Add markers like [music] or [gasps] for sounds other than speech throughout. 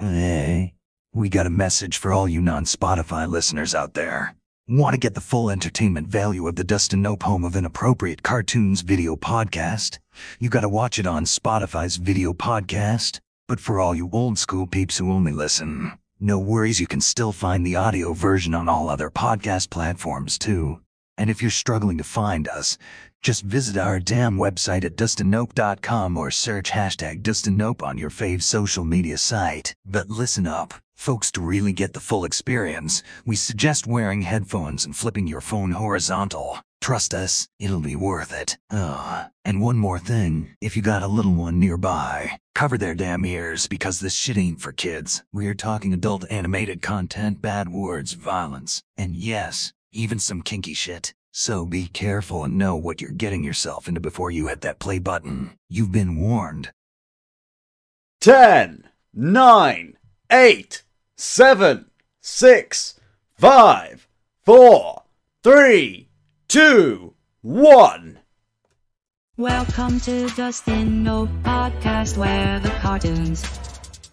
Hey, we got a message for all you non Spotify listeners out there. Want to get the full entertainment value of the Dustin Nope Home of Inappropriate Cartoons video podcast? You gotta watch it on Spotify's video podcast. But for all you old school peeps who only listen, no worries, you can still find the audio version on all other podcast platforms too. And if you're struggling to find us, just visit our damn website at dustinope.com or search hashtag DustinNope on your fave social media site. But listen up, folks, to really get the full experience, we suggest wearing headphones and flipping your phone horizontal. Trust us, it'll be worth it. Oh, and one more thing, if you got a little one nearby, cover their damn ears because this shit ain't for kids. We're talking adult animated content, bad words, violence, and yes, even some kinky shit. So be careful and know what you're getting yourself into before you hit that play button. You've been warned. 10, 9, 8, 7, 6, 5, 4, 3, 2, 1. Welcome to Dustin Nope Podcast, where the cartoons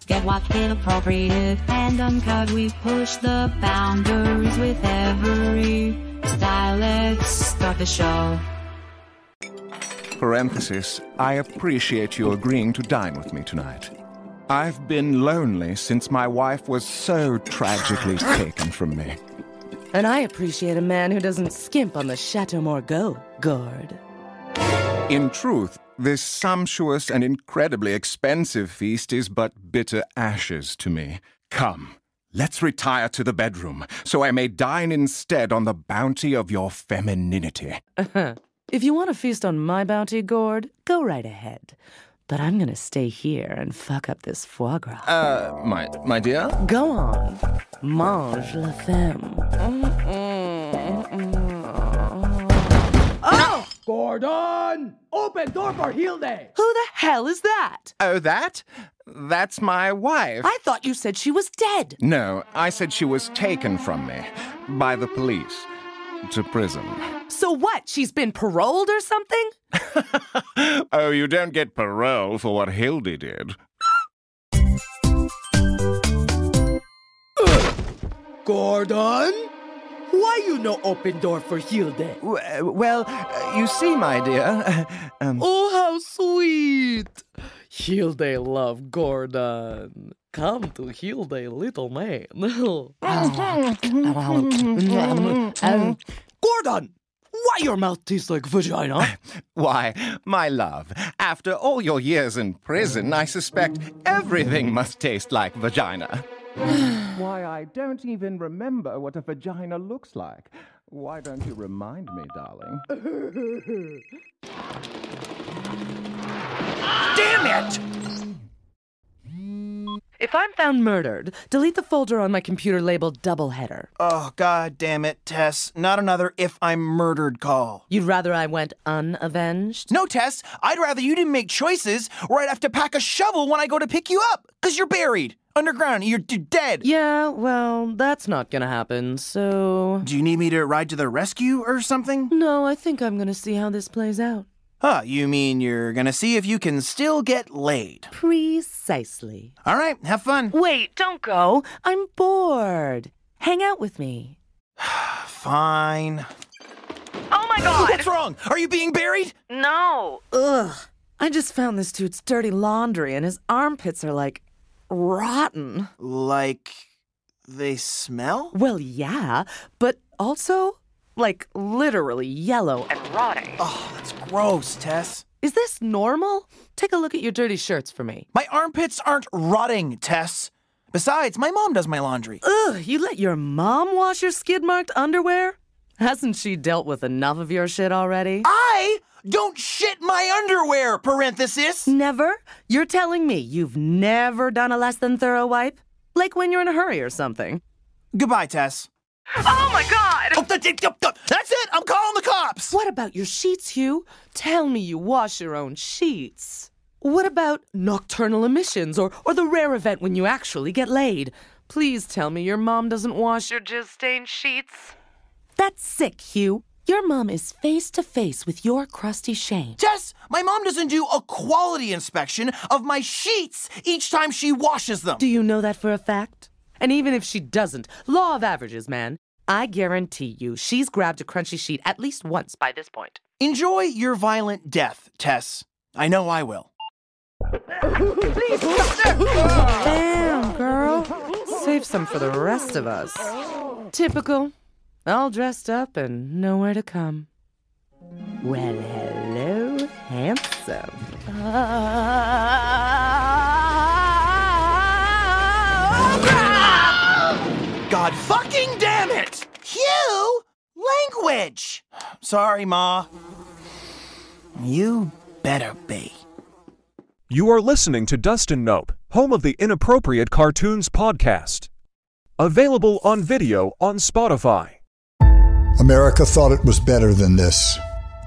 get watched inappropriate and uncut. We push the boundaries with every style. Let's start the show. Parenthesis, I appreciate you agreeing to dine with me tonight. I've been lonely since my wife was so tragically [laughs] taken from me. And I appreciate a man who doesn't skimp on the Chateau Margaux, Gord. In truth, this sumptuous and incredibly expensive feast is but bitter ashes to me. Come, let's retire to the bedroom, so I may dine instead on the bounty of your femininity. If you want to feast on my bounty, Gord, go right ahead. But I'm gonna stay here and fuck up this foie gras. Uh, my, my dear? Go on. Mange la femme. Oh! Gordon! Open door for heel day! Who the hell is that? Oh, that? That's my wife. I thought you said she was dead. No, I said she was taken from me by the police to prison. So what? She's been paroled or something? [laughs] oh, you don't get parole for what Hildy did. [gasps] Gordon? Why you no open door for Hilde? day? Well, you see, my dear. [laughs] um, Oh, how sweet! Hilde love Gordon. Come to Hilde, little man. Gordon! Why your mouth tastes like vagina? [laughs] Why, my love, after all your years in prison, I suspect everything must taste like vagina. Why, I don't even remember what a vagina looks like. Why don't you remind me, darling? Damn it! If I'm found murdered, delete the folder on my computer labeled doubleheader. oh, god damn it, Tess. Not another if I'm murdered call. You'd rather I went unavenged? No, Tess, I'd rather you didn't make choices or I'd have to pack a shovel when I go to pick you up. Because you're buried. Underground. You're d- dead. Yeah, well, that's not gonna happen, so. Do you need me to ride to the rescue or something? No, I think I'm gonna see how this plays out. Huh, you mean you're gonna see if you can still get laid. Precisely. All right, have fun. Wait, don't go. I'm bored. Hang out with me. [sighs] Fine. Oh my god! What's wrong? Are you being buried? No! Ugh. I just found this dude's dirty laundry and his armpits are like rotten. Like they smell? Well, yeah, but also like literally yellow and rotting. Oh, that's gross, Tess. Is this normal? Take a look at your dirty shirts for me. My armpits aren't rotting, Tess. Besides, my mom does my laundry. Ugh, you let your mom wash your skid marked underwear? Hasn't she dealt with enough of your shit already? I don't shit my underwear, parenthesis. Never? You're telling me you've never done a less than thorough wipe? Like when you're in a hurry or something. Goodbye, Tess. Oh my god! Oh, th- th- th- th- that's it. I'm calling the cops. What about your sheets, Hugh? Tell me you wash your own sheets. What about nocturnal emissions or, or the rare event when you actually get laid? Please tell me your mom doesn't wash your jizz stained sheets. That's sick, Hugh. Your mom is face to face with your crusty shame. Tess, my mom doesn't do a quality inspection of my sheets each time she washes them. Do you know that for a fact? And even if she doesn't, law of averages, man, I guarantee you she's grabbed a crunchy sheet at least once by this point. Enjoy your violent death, Tess. I know I will. Damn, girl. Save some for the rest of us. Typical. All dressed up and nowhere to come. Well, hello, handsome. God fucking damn it! Hugh! Language! Sorry, Ma. You better be. You are listening to Dustin Nope, home of the Inappropriate Cartoons podcast. Available on video on Spotify. America thought it was better than this.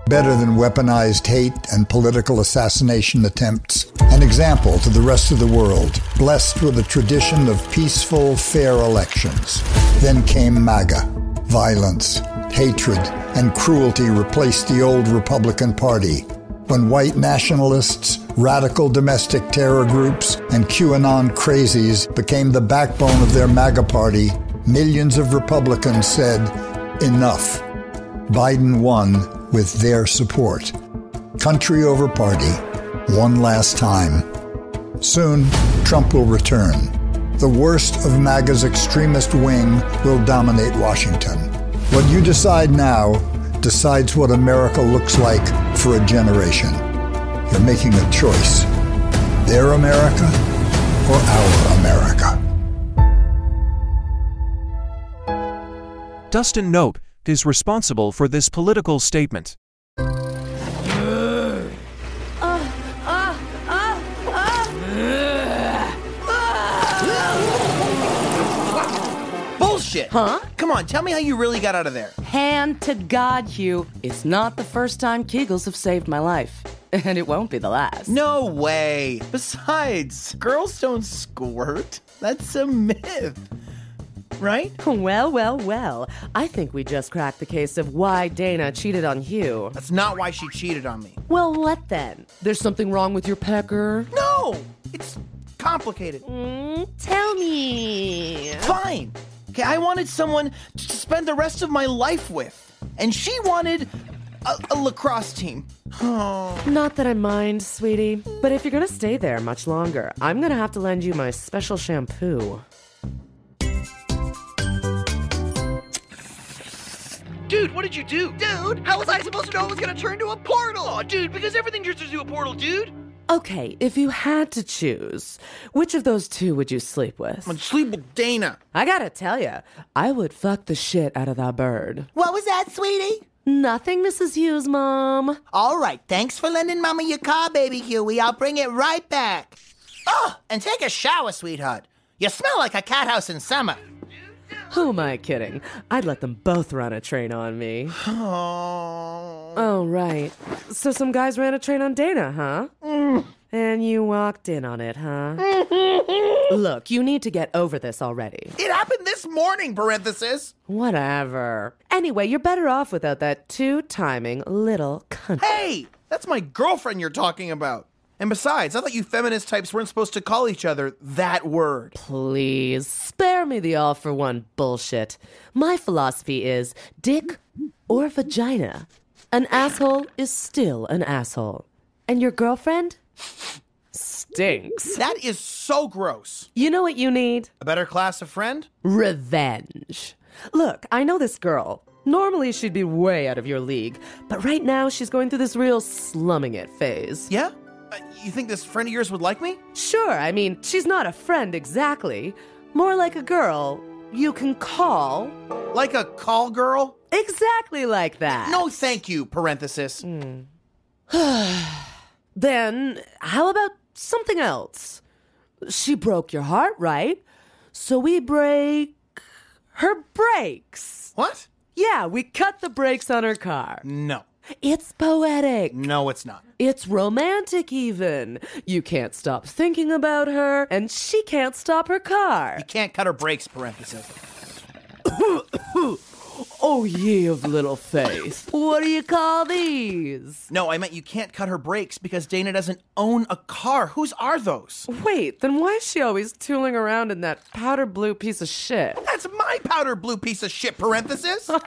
Better than weaponized hate and political assassination attempts. An example to the rest of the world, blessed with a tradition of peaceful, fair elections. Then came MAGA. Violence, hatred, and cruelty replaced the old Republican Party. When white nationalists, radical domestic terror groups, and QAnon crazies became the backbone of their MAGA party, millions of Republicans said, enough. Biden won with their support. Country over party, one last time. Soon, Trump will return. The worst of MAGA's extremist wing will dominate Washington. What you decide now decides what America looks like for a generation. You're making a choice. Their America or our America. Dustin Nope is responsible for this political statement. Bullshit! Huh? Come on, tell me how you really got out of there. Hand to God, Hugh. It's not the first time Kegels have saved my life. [laughs] And it won't be the last. No way. Besides, girls don't squirt. That's a myth. Right? [laughs] Well, well, well. I think we just cracked the case of why Dana cheated on Hugh. That's not why she cheated on me. Well, what then? There's something wrong with your pecker? No! It's complicated. Mm, tell me. Fine. Okay, I wanted someone to spend the rest of my life with. And she wanted a, a lacrosse team. Oh. [sighs] Not that I mind, sweetie, but if you're gonna stay there much longer, I'm gonna have to lend you my special shampoo. Dude, what did you do? Dude, how was I supposed to know it was gonna turn to a portal? Oh, dude, because everything turns into a portal, dude. Okay, if you had to choose, which of those two would you sleep with? I'm sleep with Dana. I gotta tell ya, I would fuck the shit out of that bird. What was that, sweetie? Nothing, Mrs. Hughes, Mom. All right, thanks for lending Mama your car, baby Huey. I'll bring it right back. Oh, and take a shower, sweetheart. You smell like a cat house in summer. Who am I kidding? I'd let them both run a train on me. Oh. Oh, right. So some guys ran a train on Dana, huh? And you walked in on it, huh? [laughs] Look, you need to get over this already. It happened this morning, parenthesis. Whatever. Anyway, you're better off without that two timing little cunt. Hey, that's my girlfriend you're talking about. And besides, I thought you feminist types weren't supposed to call each other that word. Please, spare me the all for one bullshit. My philosophy is dick or vagina. An asshole is still an asshole. And your girlfriend? Stinks. That is so gross. You know what you need? A better class of friend? Revenge. Look, I know this girl. Normally she'd be way out of your league, but right now she's going through this real slumming it phase. Yeah? Uh, you think this friend of yours would like me? Sure, I mean, she's not a friend exactly. More like a girl you can call. Like a call girl? Exactly like that. No, thank you, parenthesis. [sighs] Then, how about something else? She broke your heart, right? So we break her brakes. What? Yeah, we cut the brakes on her car. No. It's poetic. No, it's not. It's romantic, even. You can't stop thinking about her, and she can't stop her car. You can't cut her brakes, parenthesis. [coughs] Oh, ye of little faith. What do you call these? No, I meant you can't cut her brakes because Dana doesn't own a car. Whose are those? Wait, then why is she always tooling around in that powder blue piece of shit? That's my powder blue piece of shit, parenthesis. [laughs]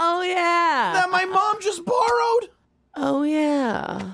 Oh, yeah. that my mom just borrowed. Oh, yeah.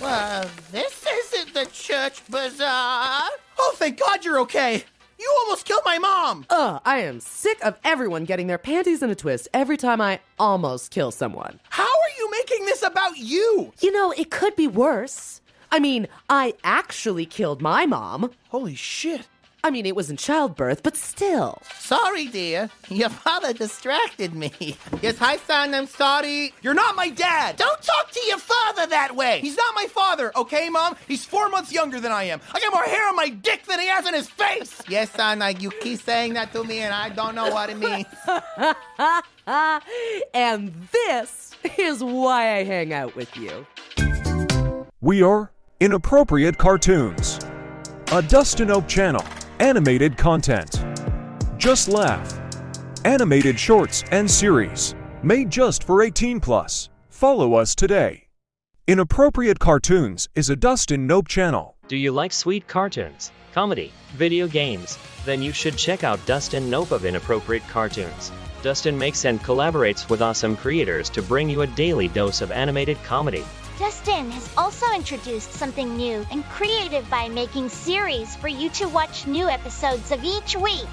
Well, this isn't the church bazaar. Oh, thank God you're okay. You almost killed my mom. Ugh, I am sick of everyone getting their panties in a twist every time I almost kill someone. How are you making this about you? You know, it could be worse. I mean, I actually killed my mom. Holy shit. I mean, it was in childbirth, but still. Sorry, dear. Your father distracted me. Yes, hi, son. I'm sorry. You're not my dad. Don't talk to your father that way. He's not my father, okay, Mom? He's four months younger than I am. I got more hair on my dick than he has on his face. Yes, son. I, you keep saying that to me, and I don't know what it means. [laughs] and this is why I hang out with you. We are Inappropriate Cartoons, a Dustin Nope channel, animated content. Just laugh. Animated shorts and series, made just for 18 plus. Follow us today. Inappropriate Cartoons is a Dustin Nope channel. Do you like sweet cartoons, comedy, video games? Then you should check out Dustin Nope of Inappropriate Cartoons. Dustin makes and collaborates with awesome creators to bring you a daily dose of animated comedy. Dustin has also introduced something new and creative by making series for you to watch new episodes of each week.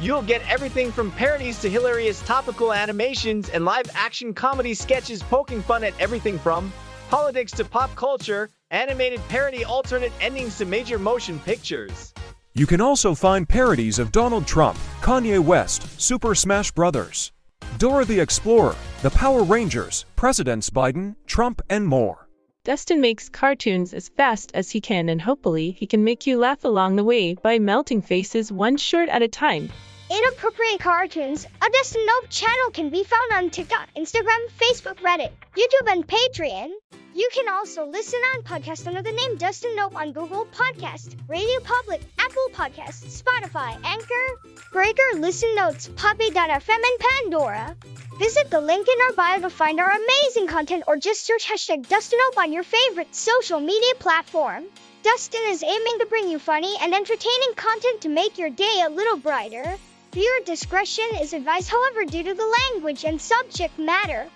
You'll get everything from parodies to hilarious topical animations and live action comedy sketches poking fun at everything from politics to pop culture, animated parody alternate endings to major motion pictures. You can also find parodies of Donald Trump, Kanye West, Super Smash Brothers, Dora the Explorer, the Power Rangers, Presidents Biden, Trump, and more. Dustin makes cartoons as fast as he can, and hopefully, he can make you laugh along the way by melting faces one short at a time. Inappropriate Cartoons, a Dustin Nope channel can be found on TikTok, Instagram, Facebook, Reddit, YouTube, and Patreon. You can also listen on podcast under the name Dustin Nope on Google Podcast, Radio Public, Apple Podcasts, Spotify, Anchor, Breaker, Listen Notes, Poppy.fm, and Pandora. Visit the link in our bio to find our amazing content or just search hashtag Dustin Nope on your favorite social media platform. Dustin is aiming to bring you funny and entertaining content to make your day a little brighter. Viewer discretion is advised, however, due to the language and subject matter.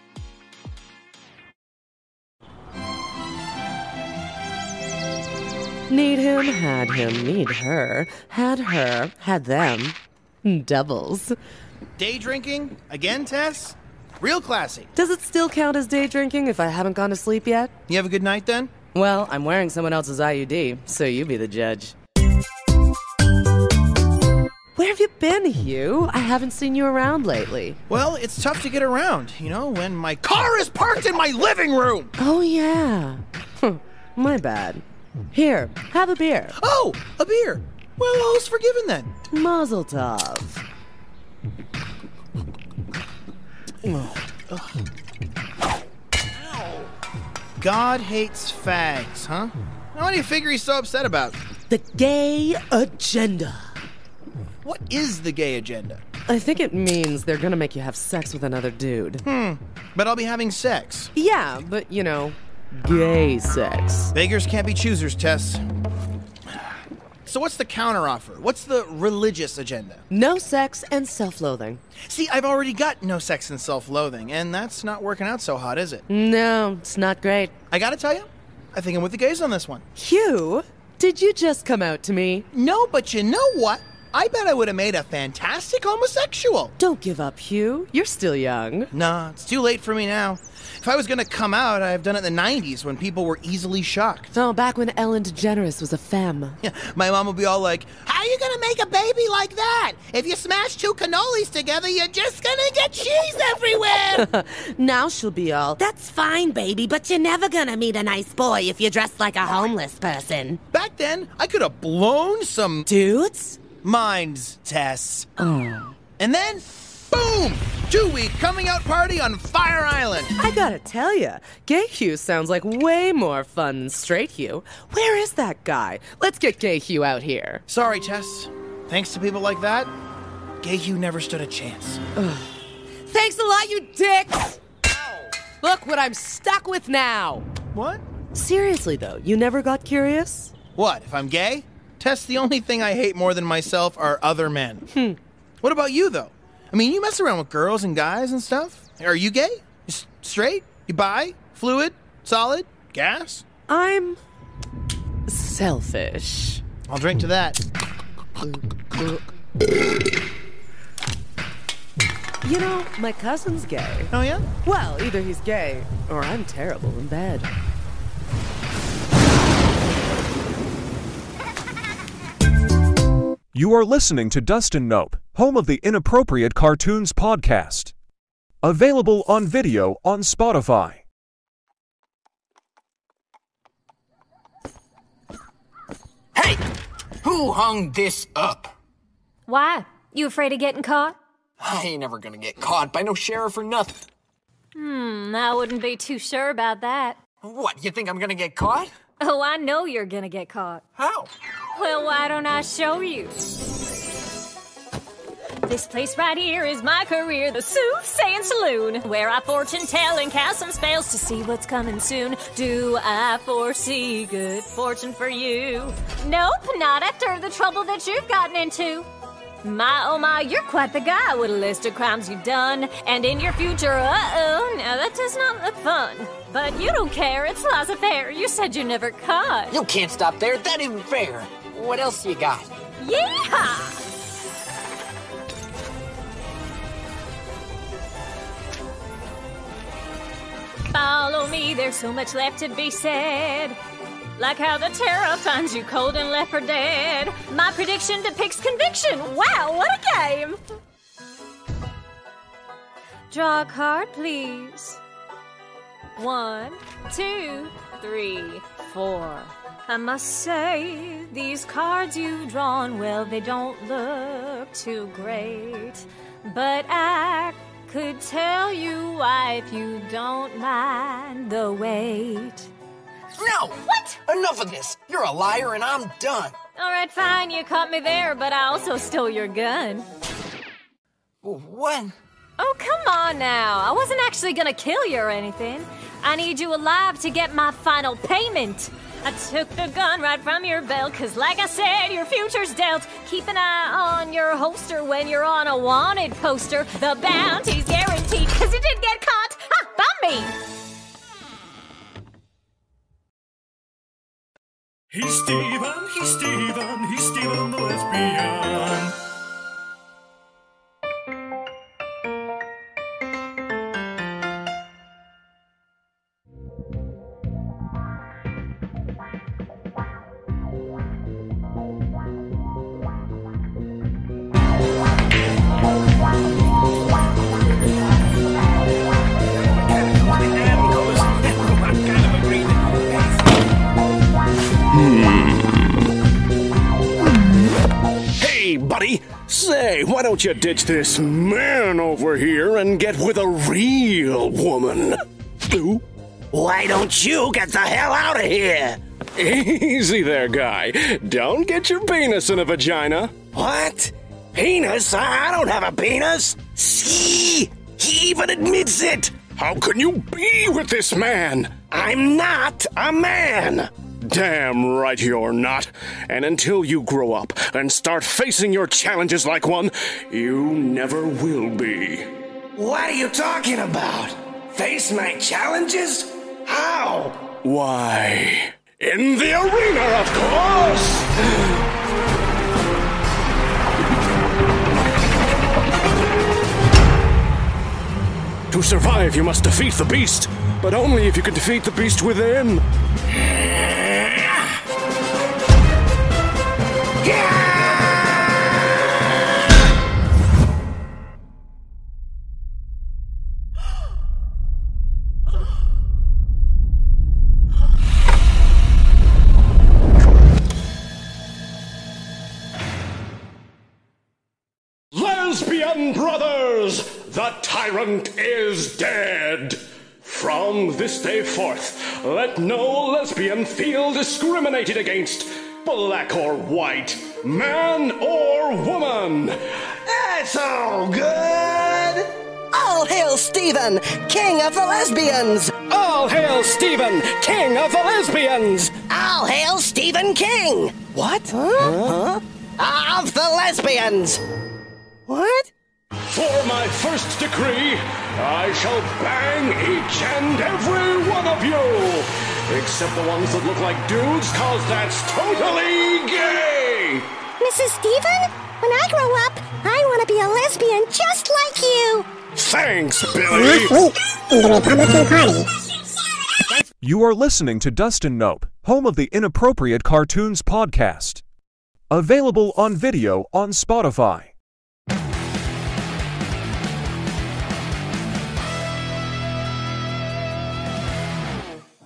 Need him, had him, need her, had her, had them. Doubles. Day drinking? Again, Tess? Real classy. Does it still count as day drinking if I haven't gone to sleep yet? You have a good night then? Well, I'm wearing someone else's IUD, so you be the judge. Where have you been, Hugh? I haven't seen you around lately. Well, it's tough to get around, you know, when my car is parked in my living room. Oh, yeah. My bad. Here, have a beer. Oh, a beer. Well, all's forgiven then. Mazel tov. God hates fags, huh? What do you figure he's so upset about? The gay agenda. What is the gay agenda? I think it means they're gonna make you have sex with another dude. Hmm. But I'll be having sex. Yeah, but you know, gay sex. Beggars can't be choosers, Tess. So what's the counteroffer? What's the religious agenda? No sex and self loathing. See, I've already got no sex and self-loathing, and that's not working out so hot, is it? No, it's not great. I gotta tell you, I think I'm with the gays on this one. Hugh, did you just come out to me? No, but you know what? I bet I would have made a fantastic homosexual. Don't give up, Hugh. You're still young. Nah, it's too late for me now. If I was gonna come out, I've done it in the 90s when people were easily shocked. Oh, back when Ellen DeGeneres was a femme. Yeah, my mom would be all like, How are you gonna make a baby like that? If you smash two cannolis together, you're just gonna get cheese everywhere. [laughs] now she'll be all, That's fine, baby, but you're never gonna meet a nice boy if you're dressed like a homeless person. Back then, I could have blown some dudes. Minds, Tess. Oh. And then, boom! Two week coming out party on Fire Island. I gotta tell ya, Gay Hugh sounds like way more fun than Straight Hugh. Where is that guy? Let's get Gay Hugh out here. Sorry, Tess. Thanks to people like that, Gay Hugh never stood a chance. Thanks a lot, you dicks! Look what I'm stuck with now. What? Seriously, though, you never got curious? What, if I'm gay? Tess, the only thing I hate more than myself are other men. Hmm. What about you, though? I mean, you mess around with girls and guys and stuff. Are you gay? You straight? You bi? Fluid? Solid? Gas? I'm selfish. I'll drink to that. You know, my cousin's gay. Oh, yeah? Well, either he's gay or I'm terrible in bed. You are listening to Dustin Nope, home of the Inappropriate Cartoons podcast. Available on video on Spotify. Hey! Who hung this up? Why? You afraid of getting caught? I ain't never gonna get caught by no sheriff or nothing. Hmm, I wouldn't be too sure about that. What, you think I'm gonna get caught? Oh, I know you're gonna get caught. How? Well, why don't I show you? This place right here is my career, the Soothsaying Saloon, where I fortune tell and cast some spells to see what's coming soon. Do I foresee good fortune for you? Nope, not after the trouble that you've gotten into. My oh my, you're quite the guy with a list of crimes you've done, and in your future, uh oh, now that does not look fun. But you don't care, it's laissez faire. You said you're never caught. You can't stop there, that isn't fair. What else you got? Yeehaw! Follow me, there's so much left to be said. Like how the terror finds you cold and left for dead. My prediction depicts conviction. Wow, what a game! Draw a card, please. One, two, three, four. I must say, these cards you've drawn, well, they don't look too great. But I could tell you why if you don't mind the wait. No! What? Enough of this! You're a liar and I'm done. All right, fine, you caught me there, but I also stole your gun. What? Oh, come on now. I wasn't actually gonna kill you or anything. I need you alive to get my final payment. I took the gun right from your belt, cause like I said, your future's dealt. Keep an eye on your holster when you're on a wanted poster. The bounty's guaranteed, cause you didn't get caught. Ha! By me! He's Steven, he's Steven, he's Steven the lesbian. Say, why don't you ditch this man over here and get with a real woman? Ooh. Why don't you get the hell out of here? Easy there, guy. Don't get your penis in a vagina. What? Penis? I don't have a penis. See? He even admits it. How can you be with this man? I'm not a man. Damn right you're not. And until you grow up and start facing your challenges like one, you never will be. What are you talking about? Face my challenges? How? Why? In the arena, of course! To survive, you must defeat the beast, but only if you can defeat the beast within. Tyrant is dead. From this day forth, let no lesbian feel discriminated against, black or white, man or woman. That's all good. All hail Stephen, king of the lesbians! All hail Stephen, king of the lesbians! All hail Stephen King! What? Huh? huh? Of the lesbians! What? For my first decree, I shall bang each and every one of you! Except the ones that look like dudes, cause that's totally gay! Mrs. Steven, when I grow up, I want to be a lesbian just like you. Thanks, Billy! in the Republican Party. You are listening to Dustin Nope, home of the Inappropriate Cartoons podcast. Available on video on Spotify.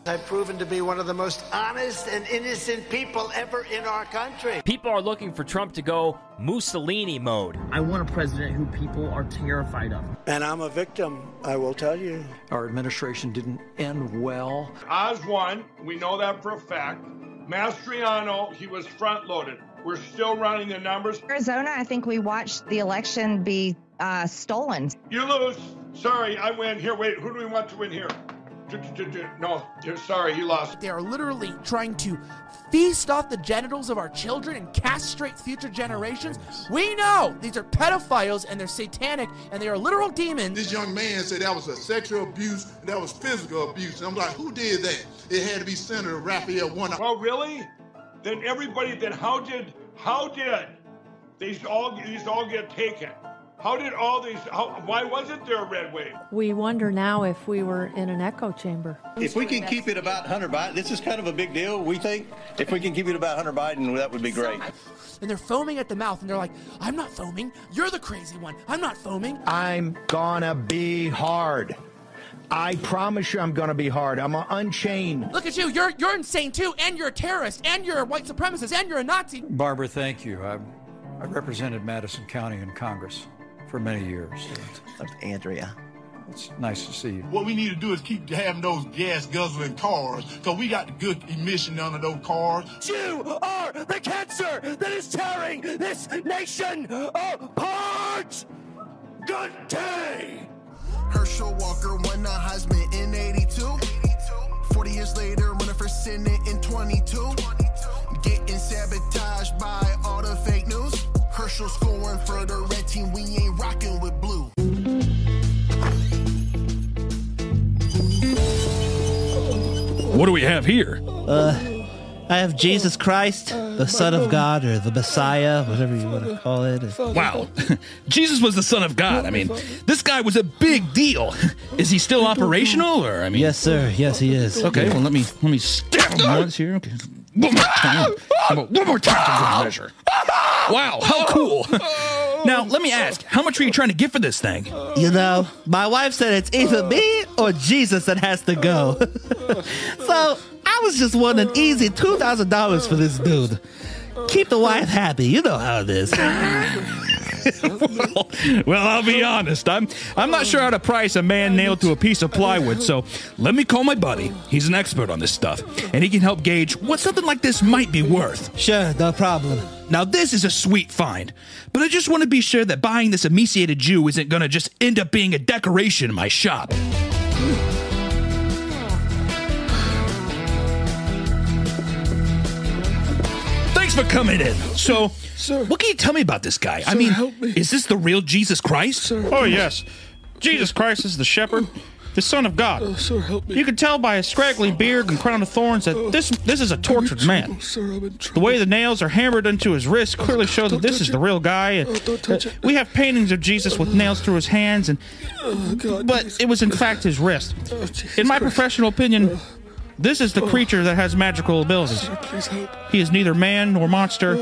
I've proven to be one of the most honest and innocent people ever in our country. People are looking for Trump to go Mussolini mode. I want a president who people are terrified of. And I'm a victim, I will tell you. Our administration didn't end well. Oz won. We know that for a fact. Mastriano, he was front loaded. We're still running the numbers. Arizona, I think we watched the election be uh, stolen. You lose. Sorry, I win. Here, wait. Who do we want to win here? No, sorry, you lost. They are literally trying to feast off the genitals of our children and castrate future generations. We know these are pedophiles and they're satanic and they are literal demons. This young man said that was a sexual abuse and that was physical abuse. And I'm like, who did that? It had to be Senator Raphael Warnock. Oh, really? Then everybody, then how did, how did these all, these all get taken? How did all these, how, why wasn't there a red wave? We wonder now if we were in an echo chamber. If we can keep it about Hunter Biden, this is kind of a big deal, we think. If we can keep it about Hunter Biden, that would be great. And they're foaming at the mouth and they're like, I'm not foaming. You're the crazy one. I'm not foaming. I'm gonna be hard. I promise you I'm gonna be hard. I'm gonna unchain. Look at you. You're you're insane too, and you're a terrorist, and you're a white supremacist, and you're a Nazi. Barbara, thank you. I, I represented Madison County in Congress for many years. Andrea. It's nice to see you. What we need to do is keep having those gas guzzling cars, because we got the good emission under those cars. You are the cancer that is tearing this nation apart! Good day! Herschel Walker won the Heisman in 82. 40 years later, running for Senate in 22. Getting sabotaged by all the fake news. Herschel scoring for the red team, we ain't rocking with blue. What do we have here? Uh, I have Jesus Christ, the Son of God, or the Messiah, whatever you want to call it. Wow. [laughs] Jesus was the Son of God. I mean, this guy was a big deal. [laughs] Is he still operational, or I mean? Yes, sir. Yes, he is. Okay, well let me let me stab him once here. Okay. One more time. One more time measure? Wow, how cool. Now, let me ask, how much are you trying to get for this thing? You know, my wife said it's either me or Jesus that has to go. so I was just wanting an easy $2,000 for this dude. Keep the wife happy. You know how it is. Well, [laughs] well, I'll be honest. I'm I'm not sure how to price a man nailed to a piece of plywood, so let me call my buddy. He's an expert on this stuff, and he can help gauge what something like this might be worth. Sure, no problem. Now, this is a sweet find, but I just want to be sure that buying this emaciated Jew isn't going to just end up being a decoration in my shop. Thanks for coming in. So, what can you tell me about this guy? I mean, is this the real Jesus Christ? Oh, yes. Jesus Christ is the shepherd, the Son of God. You can tell by his scraggly beard and crown of thorns that this this is a tortured man. The way the nails are hammered into his wrist clearly shows that this is the real guy. Uh, we have paintings of Jesus with nails through his hands, and but it was in fact his wrist. In my professional opinion, this is the creature that has magical abilities. He is neither man nor monster.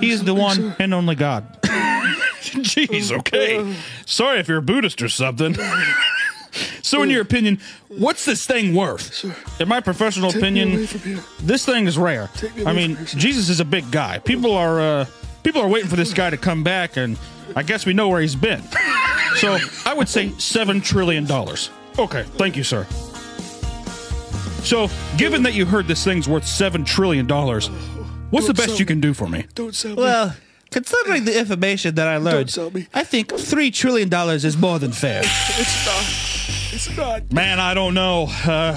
He is the one and only God. [laughs] Jeez, okay. Sorry if you're a Buddhist or something. [laughs] so, in your opinion, what's this thing worth? In my professional opinion, this thing is rare. I mean, Jesus is a big guy. People are uh, people are waiting for this guy to come back, and I guess we know where he's been. So, I would say seven trillion dollars. Okay, thank you, sir. So, given that you heard this thing's worth seven trillion dollars, what's the best you can do for me? don't sell Well, considering the information that I learned, I think $3 trillion is more than fair. It's not. It's not. Man, I don't know. Uh,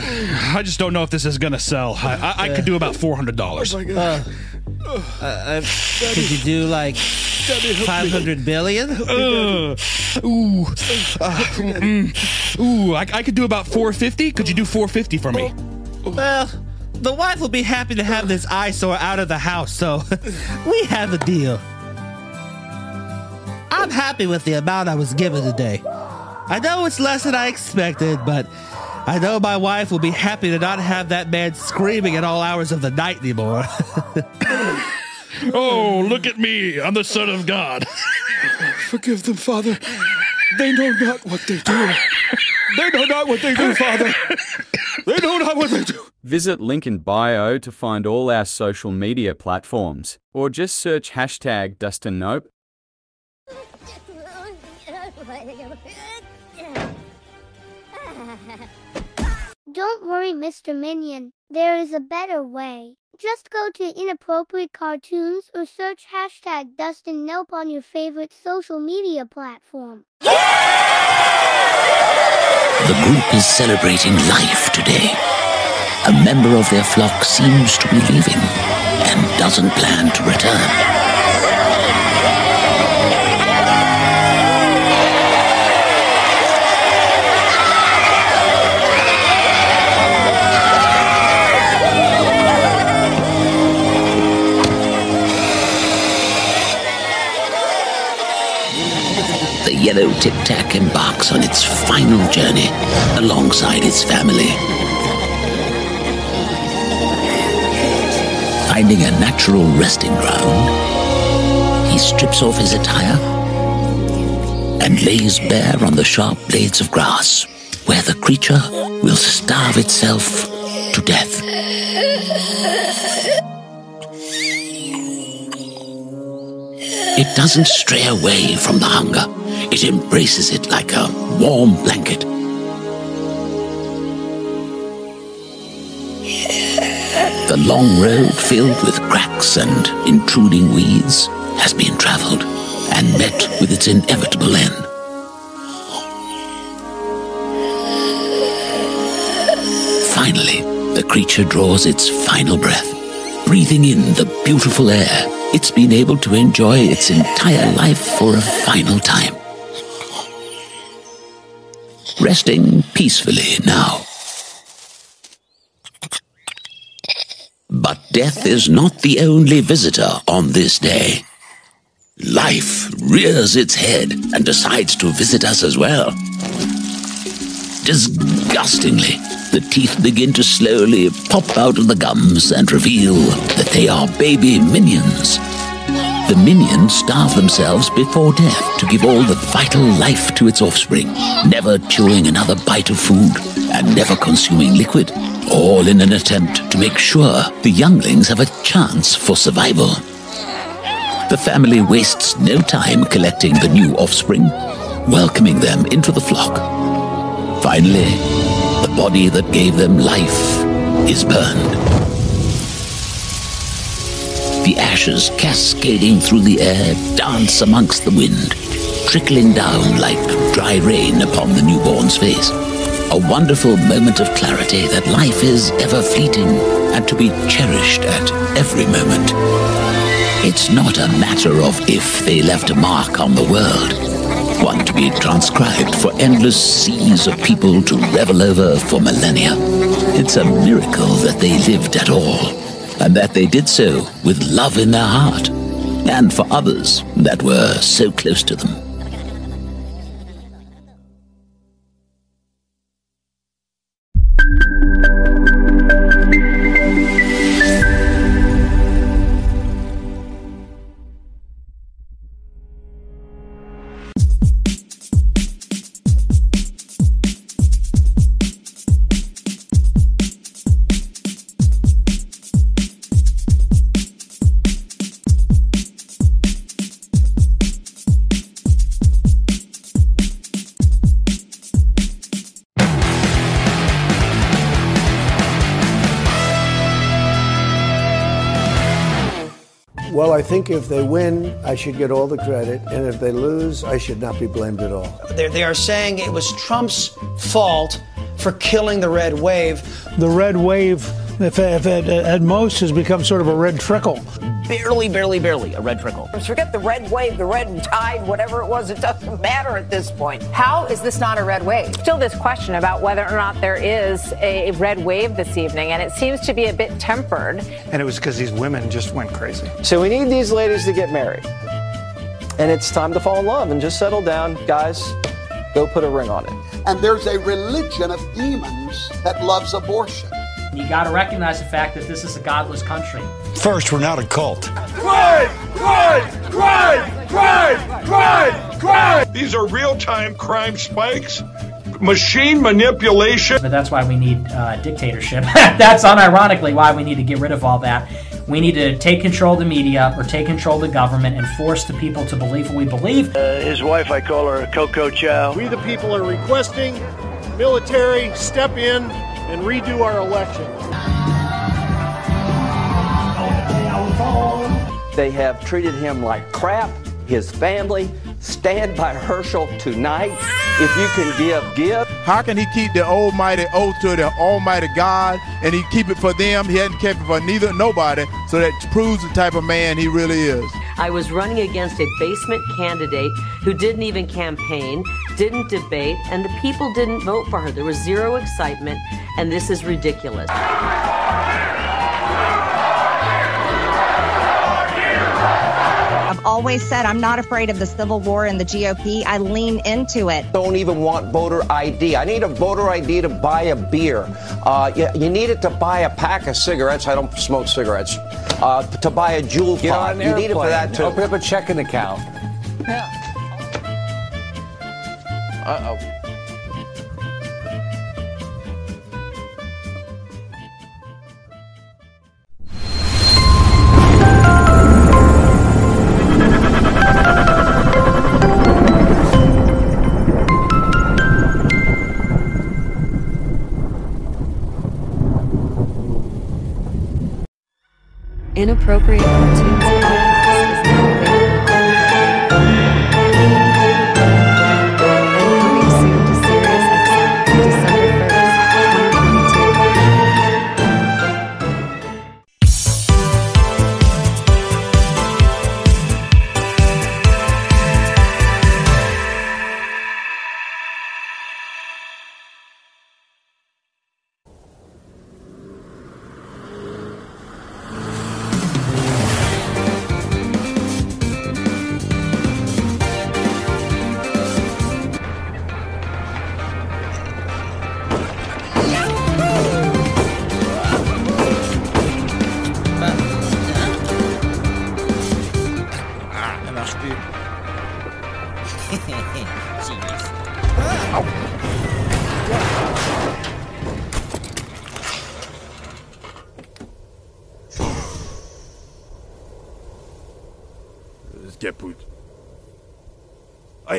I just don't know if this is gonna sell. I, I, I could do about four hundred dollars. Oh my Uh, God. uh, uh, could you do like 500 billion? Uh, ooh, uh, mm, ooh, I, I could do about four fifty. Could you do four fifty for me? Well, the wife will be happy to have this eyesore out of the house, so [laughs] we have a deal. I'm happy with the amount I was given today. I know it's less than I expected, but I know my wife will be happy to not have that man screaming at all hours of the night anymore. [laughs] oh, look at me! I'm the son of God. Forgive them, Father. They know not what they do. They know not what they do, Father. They know not what they do. Visit link in bio to find all our social media platforms, or just search hashtag Dustin Don't worry, Mr. Minion. There is a better way. Just go to Inappropriate Cartoons or search hashtag Dustin Nope on your favorite social media platform. The group is celebrating life today. A member of their flock seems to be leaving and doesn't plan to return. Yellow tic tac embarks on its final journey alongside its family. Finding a natural resting ground, he strips off his attire and lays bare on the sharp blades of grass, where the creature will starve itself to death. It doesn't stray away from the hunger. It embraces it like a warm blanket. The long road filled with cracks and intruding weeds has been traveled and met with its inevitable end. Finally, the creature draws its final breath, breathing in the beautiful air it's been able to enjoy its entire life for a final time. Resting peacefully now. But death is not the only visitor on this day. Life rears its head and decides to visit us as well. Disgustingly, the teeth begin to slowly pop out of the gums and reveal that they are baby minions. The minions starve themselves before death to give all the vital life to its offspring, never chewing another bite of food and never consuming liquid, all in an attempt to make sure the younglings have a chance for survival. The family wastes no time collecting the new offspring, welcoming them into the flock. Finally, the body that gave them life is burned. The ashes cascading through the air dance amongst the wind, trickling down like dry rain upon the newborn's face. A wonderful moment of clarity that life is ever fleeting and to be cherished at every moment. It's not a matter of if they left a mark on the world, one to be transcribed for endless seas of people to revel over for millennia. It's a miracle that they lived at all, and that they did so with love in their heart, and for others that were so close to them. Think if they win, I should get all the credit, and if they lose, I should not be blamed at all. They, they are saying it was Trump's fault for killing the red wave. The red wave, if, if it, at most, has become sort of a red trickle. Barely, barely, barely a red trickle. Forget the red wave, the red tide, whatever it was, it doesn't matter at this point. How is this not a red wave? Still, this question about whether or not there is a red wave this evening, and it seems to be a bit tempered. And it was because these women just went crazy. So we need these ladies to get married. And it's time to fall in love and just settle down. Guys, go put a ring on it. And there's a religion of demons that loves abortion. You got to recognize the fact that this is a godless country. First, we're not a cult. Crime! Crime! Crime! Crime! Crime! Crime! These are real-time crime spikes, machine manipulation. But that's why we need uh, dictatorship. [laughs] that's unironically why we need to get rid of all that. We need to take control of the media or take control of the government and force the people to believe what we believe. Uh, his wife, I call her Coco Chow. We, the people, are requesting military step in and redo our election. They have treated him like crap, his family. Stand by Herschel tonight. If you can give, give. How can he keep the almighty oath to the almighty God and he keep it for them? He hadn't kept it for neither nobody, so that proves the type of man he really is. I was running against a basement candidate who didn't even campaign, didn't debate, and the people didn't vote for her. There was zero excitement, and this is ridiculous. I've always said I'm not afraid of the civil war and the GOP. I lean into it. Don't even want voter ID. I need a voter ID to buy a beer. Uh, you, you need it to buy a pack of cigarettes. I don't smoke cigarettes. Uh, to buy a Juul Get pot. you need it for that too. Open up a checking account. Uh oh. Inappropriate cartoons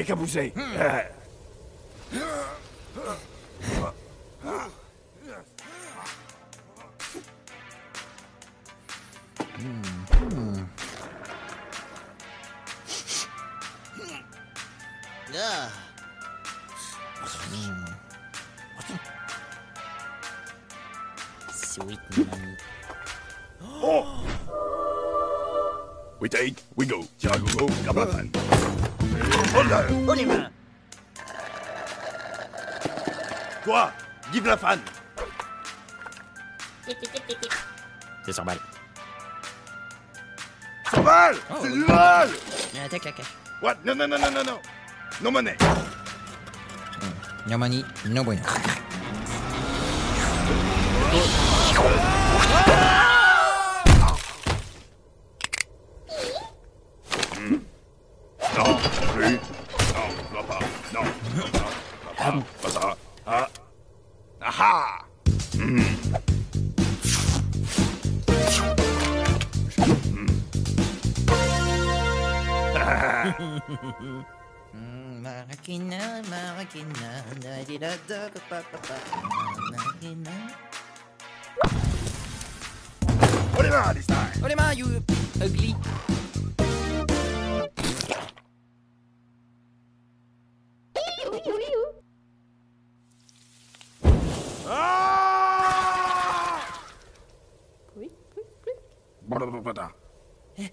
que abusei. Hum. É. No, no, no, no, no, no. No money. No money, no bueno. Eh,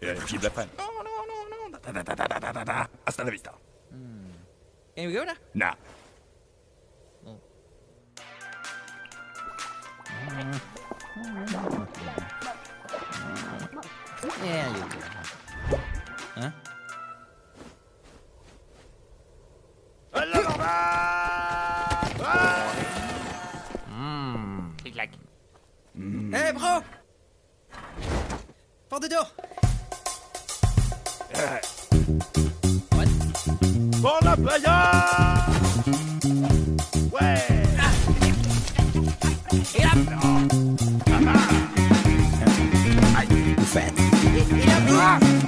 eh, keep that pen. No, no, no, no. Da, da, da, da, da, da, da, da. Hasta la vista. Can we go now? Nah. Yeah, you go. Mm. Hey, bro! Porte de dos! La playa! Ouais. Ah, ah.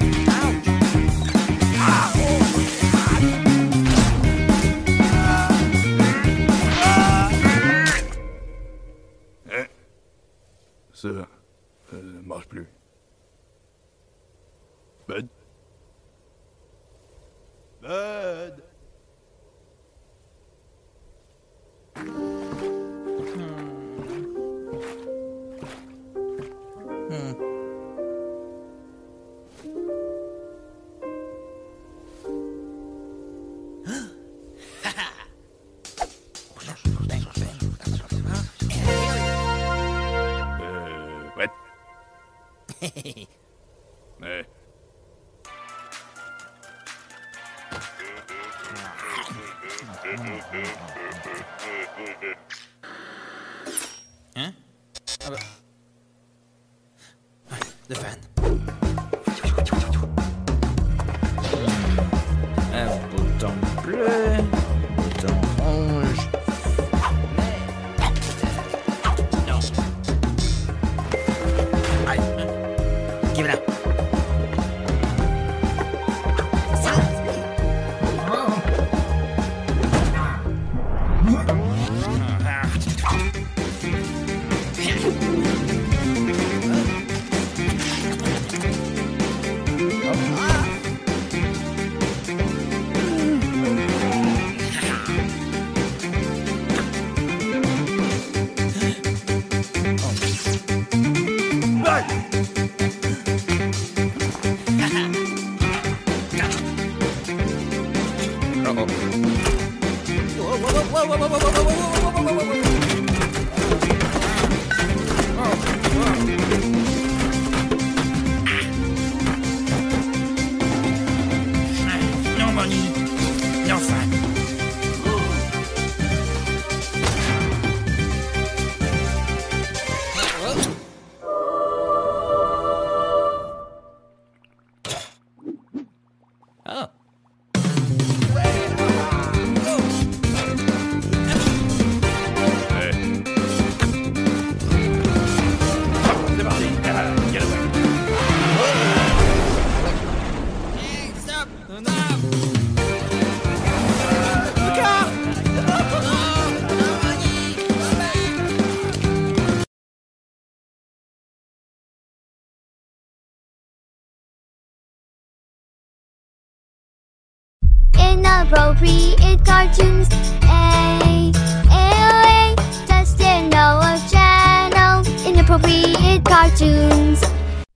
Inappropriate cartoons. A, A, Dustin Nope channel. Inappropriate cartoons.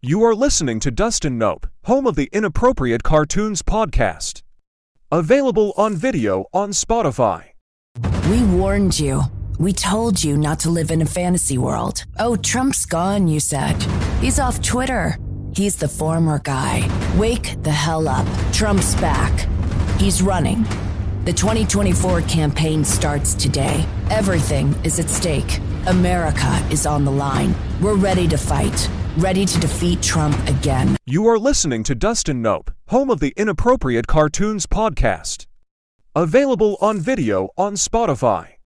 You are listening to Dustin Nope, home of the Inappropriate Cartoons podcast. Available on video on Spotify. We warned you. We told you not to live in a fantasy world. Oh, Trump's gone, you said. He's off Twitter. He's the former guy. Wake the hell up. Trump's back. He's running. The 2024 campaign starts today. Everything is at stake. America is on the line. We're ready to fight, ready to defeat Trump again. You are listening to Dustin Nope, home of the Inappropriate Cartoons podcast. Available on video on Spotify.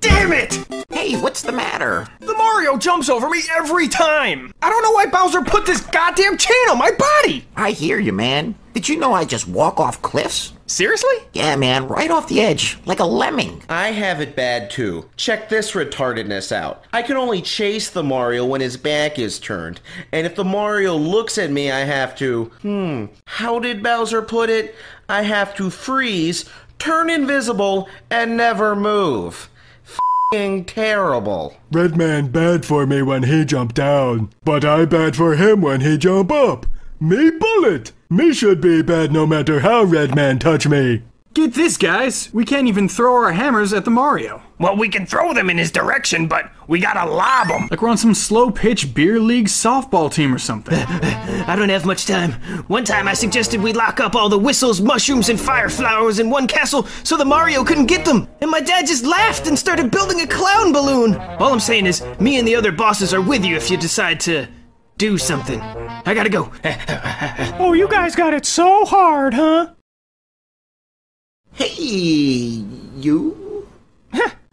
Damn it! Hey, what's the matter? The Mario jumps over me every time! I don't know why Bowser put this goddamn chain on my body! I hear you, man. Did you know I just walk off cliffs? Seriously? Yeah, man, right off the edge, like a lemming. I have it bad too. Check this retardedness out. I can only chase the Mario when his back is turned. And if the Mario looks at me, I have to, hmm, how did Bowser put it? I have to freeze, turn invisible, and never move. Terrible. Red man bad for me when he jump down, but I bad for him when he jump up. Me bullet. Me should be bad no matter how red man touch me. Get this, guys. We can't even throw our hammers at the Mario. Well, we can throw them in his direction, but we gotta lob them. Like we're on some slow pitch beer league softball team or something. [laughs] I don't have much time. One time I suggested we lock up all the whistles, mushrooms, and fire flowers in one castle so the Mario couldn't get them. And my dad just laughed and started building a clown balloon. All I'm saying is, me and the other bosses are with you if you decide to do something. I gotta go. [laughs] Oh, you guys got it so hard, huh? Hey, you?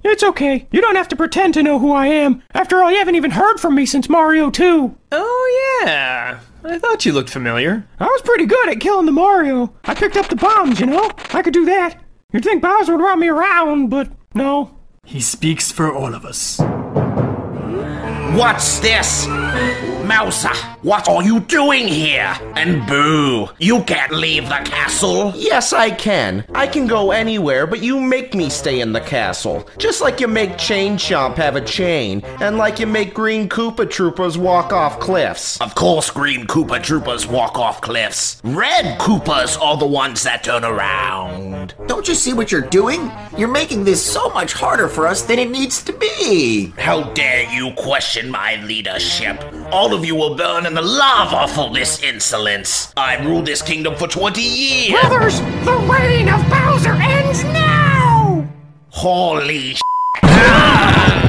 It's okay. You don't have to pretend to know who I am. After all, you haven't even heard from me since Mario 2. Oh, yeah. I thought you looked familiar. I was pretty good at killing the Mario. I picked up the bombs, you know? I could do that. You'd think Bowser would run me around, but no. He speaks for all of us. What's this? Mouser, what are you doing here? And boo, you can't leave the castle. Yes, I can. I can go anywhere, but you make me stay in the castle. Just like you make Chain Chomp have a chain, and like you make Green Koopa Troopers walk off cliffs. Of course, Green Koopa Troopers walk off cliffs. Red Koopas are the ones that turn around. Don't you see what you're doing? You're making this so much harder for us than it needs to be. How dare you question my leadership? All of you will burn in the lava for this insolence. I ruled this kingdom for 20 years. Brothers, the reign of Bowser ends now! Holy sh- [laughs]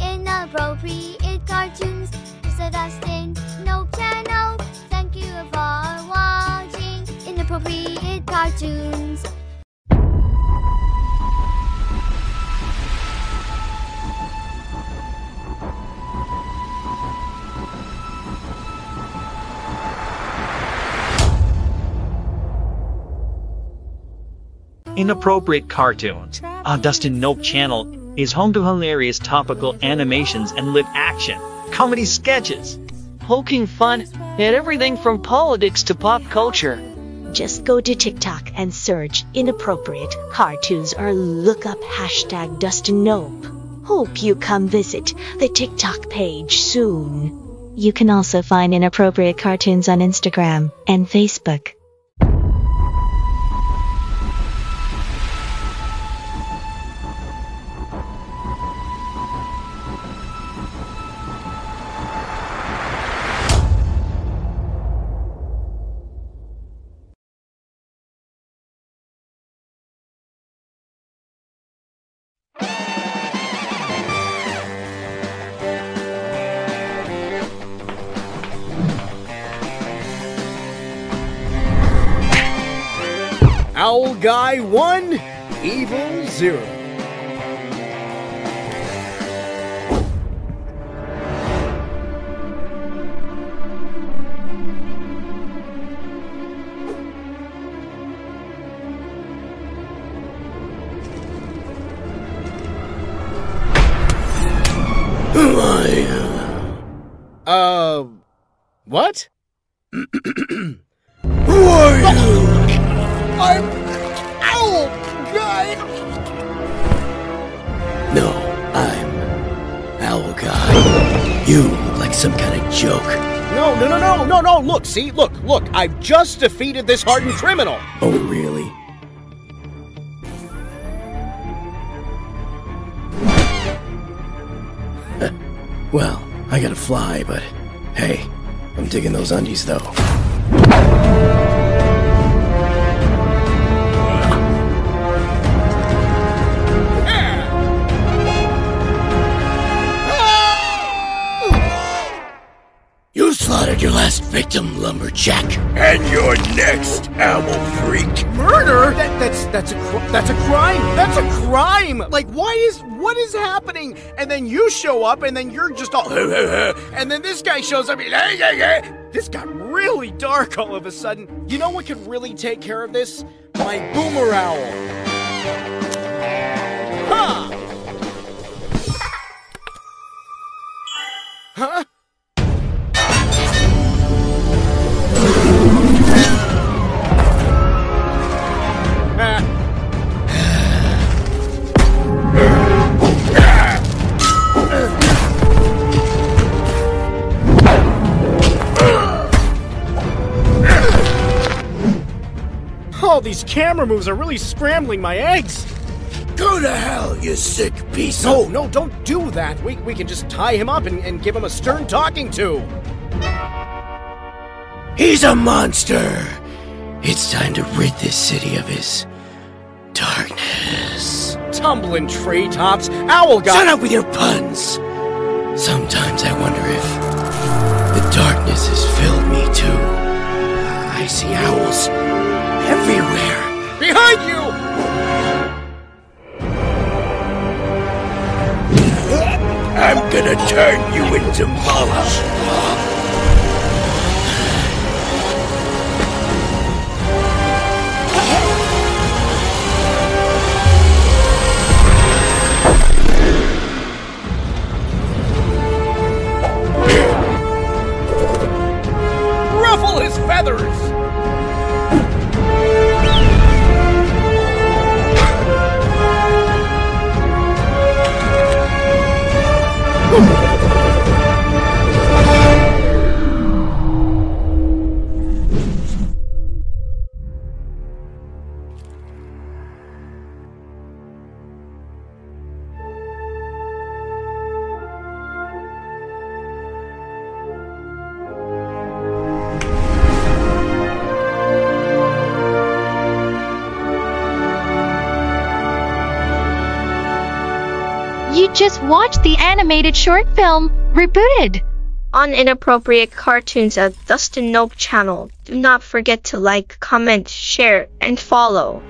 Inappropriate cartoons. A Dustin Nope channel. Thank you for watching Inappropriate Cartoons. Inappropriate Cartoons on Dustin Nope channel is home to hilarious topical animations and live action, comedy sketches, poking fun at everything from politics to pop culture. Just go to TikTok and search inappropriate cartoons or look up hashtag Dustin Nope. Hope you come visit the TikTok page soon. You can also find inappropriate cartoons on Instagram and Facebook. Guy 1, Evil 0. Who are you? Uh, what? Who are you? I'm No, I'm Owl Guy. You look like some kind of joke. No, no, no, no, no, no. Look, see, look, look. I've just defeated this hardened criminal. Oh, really? [laughs] well, I gotta fly, but hey, I'm digging those undies though. Victim, lumberjack. And you're next, owl freak. Murder? That, that's that's a cr- that's a crime. That's a crime. Like, why is what is happening? And then you show up, and then you're just all, [laughs] and then this guy shows up. This got really dark all of a sudden. You know what could really take care of this? My boomer owl. Huh? Huh? These camera moves are really scrambling my eggs. Go to hell, you sick piece No, of... no, don't do that. We, we can just tie him up and, and give him a stern talking to. He's a monster. It's time to rid this city of his darkness. Tumbling tray tops. Owl got. Shut up with your puns. Sometimes I wonder if the darkness has filled me too. I see owls everywhere. Behind you! I'm gonna turn you into. Ruffle his feathers! Watched the animated short film, Rebooted. On inappropriate cartoons at Dustin Nope channel. Do not forget to like, comment, share, and follow.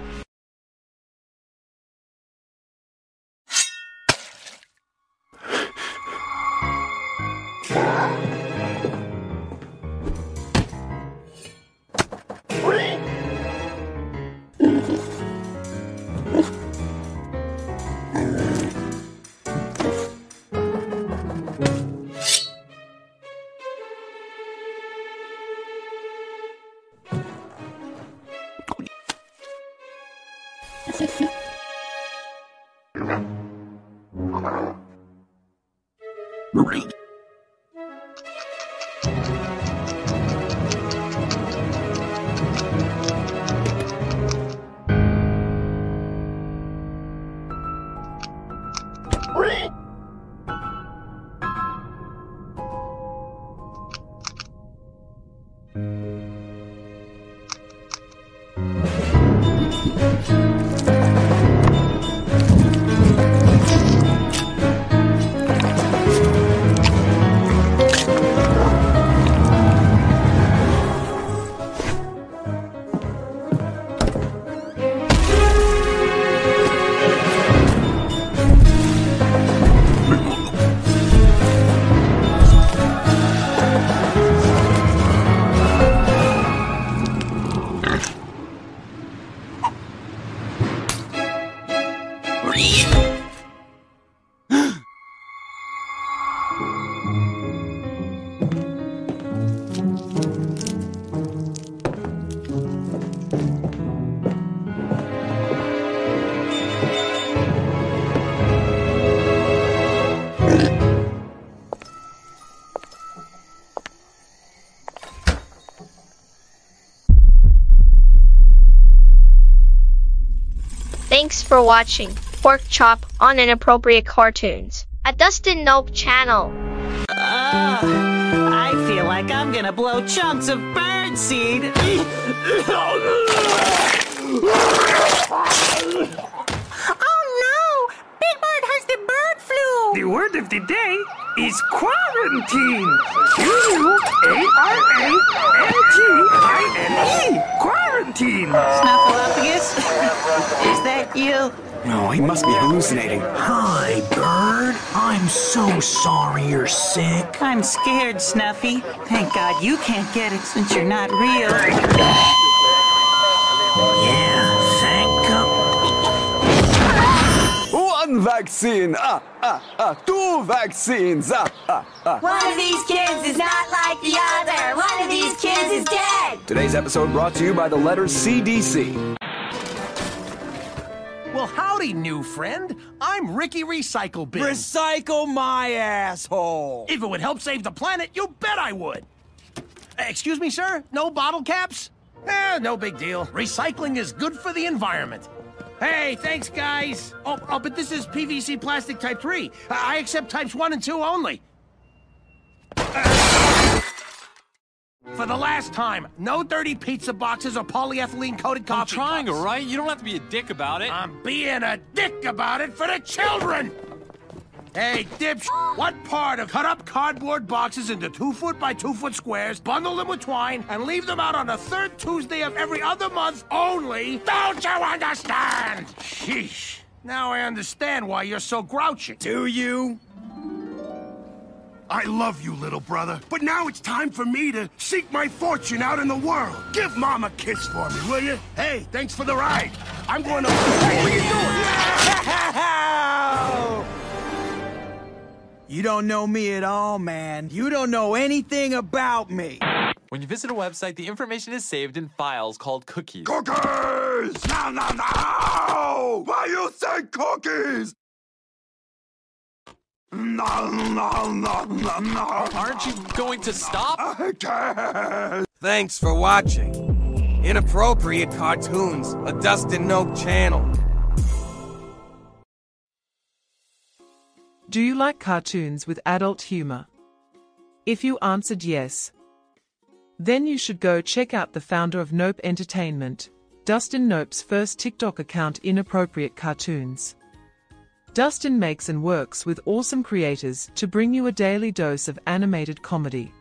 For watching Pork Chop on Inappropriate Cartoons a Dustin Nope channel. Ah, I feel like I'm gonna blow chunks of bird seed. Oh no! Big Bird has the bird flu! The word of the day is quarantine. Q-U-A-R-A-N-T-I-N-E. Quarantine. Snuffleupagus? [laughs] Is that you? No, he must be hallucinating. Hi, Bird. I'm so sorry you're sick. I'm scared, Snuffy. Thank God you can't get it since you're not real. One vaccine, ah, ah, ah. Two vaccines, ah, ah, ah. One of these kids is not like the other. One of these kids is dead. Today's episode brought to you by the letter CDC. Well, howdy, new friend. I'm Ricky Recycle Bin. Recycle my asshole. If it would help save the planet, you bet I would. Excuse me, sir? No bottle caps? Eh, no big deal. Recycling is good for the environment. Hey, thanks, guys. Oh, oh but this is PVC plastic type 3. I accept types 1 and 2 only. For the last time, no dirty pizza boxes or polyethylene coated coffee. I'm trying, all right? You don't have to be a dick about it. I'm being a dick about it for the children! Hey, dipsh, what part of cut up cardboard boxes into two foot by two foot squares, bundle them with twine, and leave them out on the third Tuesday of every other month only? Don't you understand? Sheesh. Now I understand why you're so grouchy. Do you? I love you, little brother, but now it's time for me to seek my fortune out in the world. Give Mom a kiss for me, will you? Hey, thanks for the ride. I'm going to... Hey, what are you doing? [laughs] You don't know me at all, man. You don't know anything about me. When you visit a website, the information is saved in files called cookies. Cookies! No, no, no! Why you say cookies? No, no, no, no, no. Aren't you going to stop? I can't. Thanks for watching. Inappropriate Cartoons, a Dustin Nope channel. Do you like cartoons with adult humor? If you answered yes, then you should go check out the founder of Nope Entertainment, Dustin Nope's first TikTok account Inappropriate Cartoons. Dustin makes and works with awesome creators to bring you a daily dose of animated comedy.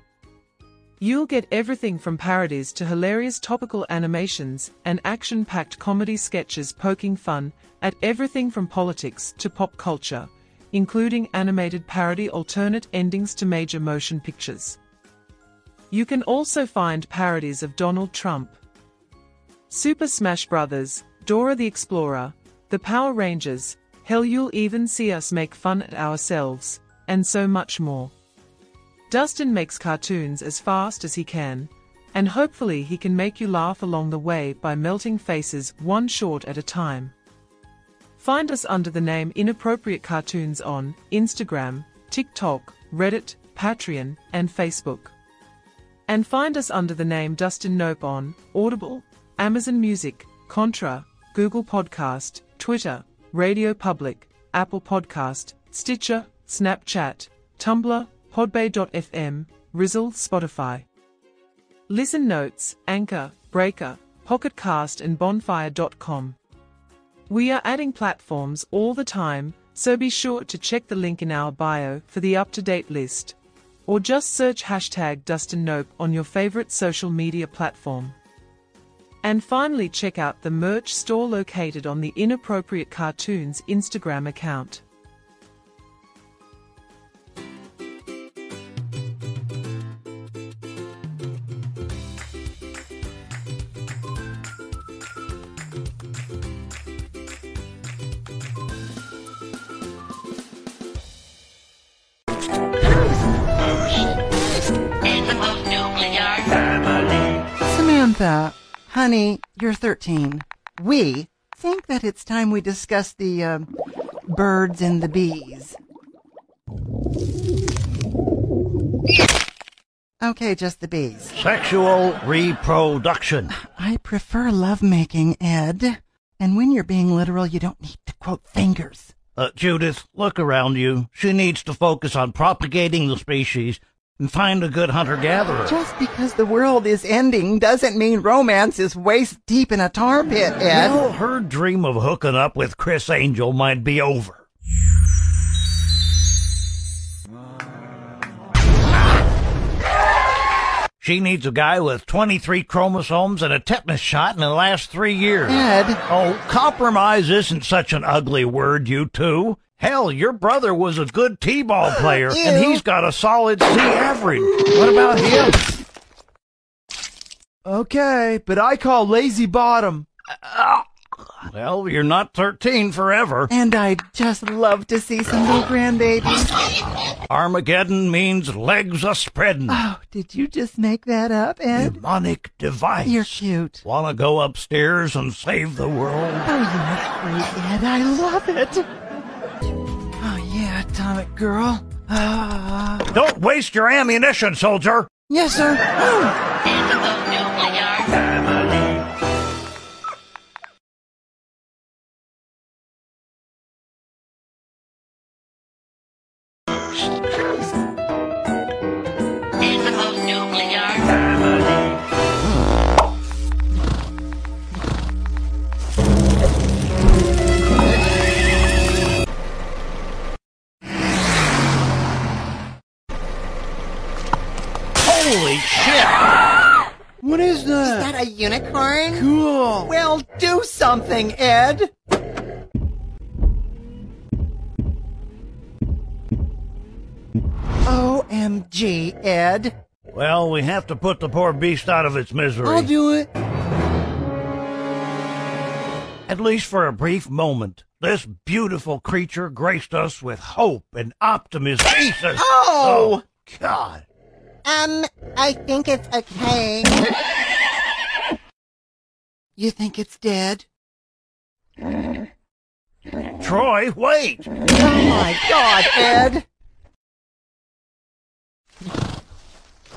You'll get everything from parodies to hilarious topical animations and action-packed comedy sketches poking fun at everything from politics to pop culture, including animated parody alternate endings to major motion pictures. You can also find parodies of Donald Trump, Super Smash Bros., Dora the Explorer, the Power Rangers, hell you'll even see us make fun at ourselves, and so much more. Dustin makes cartoons as fast as he can, and hopefully he can make you laugh along the way by melting faces one short at a time. Find us under the name Inappropriate Cartoons on Instagram, TikTok, Reddit, Patreon, and Facebook. And find us under the name Dustin Nope on Audible, Amazon Music, Contra, Google Podcast, Twitter, Radio Public, Apple Podcast, Stitcher, Snapchat, Tumblr, Podbay.fm, Rizzle, Spotify. Listen Notes, Anchor, Breaker, Pocketcast and Bonfire.com. We are adding platforms all the time, so be sure to check the link in our bio for the up-to-date list. Or just search hashtag Dustin Nope on your favorite social media platform. And finally check out the merch store located on the Inappropriate Cartoons Instagram account. Samantha, honey, you're 13. We think that it's time we discuss the uh, birds and the bees. Okay, just the bees. Sexual reproduction. I prefer lovemaking, Ed. And when you're being literal, you don't need to quote fingers. Uh, Judith, look around you. She needs to focus on propagating the species and find a good hunter gatherer. Just because the world is ending doesn't mean romance is waist deep in a tar pit, Ed. Well, her dream of hooking up with Criss Angel might be over. She needs a guy with 23 chromosomes and a tetanus shot in the last three years. Ed. Oh, compromise isn't such an ugly word, you two. Hell, your brother was a good T-ball [laughs] player, and he's got a solid C average. What about him? Okay, but I call lazy bottom. Well, you're not 13 forever. And I'd just love to see some little grandbabies. Armageddon means legs a spreading. Oh, did you just make that up, Ed? Demonic device. You're cute. Wanna go upstairs and save the world? Oh, you're great, Ed. I love it. Atomic Girl. Ah. Don't waste your ammunition, soldier. yes, sir. Unicorn? Cool. Well, do something, Ed. OMG, Ed. Well, we have to put the poor beast out of its misery. I'll do it. At least for a brief moment. This beautiful creature graced us with hope and optimism. Jesus! Oh! God. Um, I think it's okay. [laughs] you think it's dead? Troy, wait! Oh my god, Ed!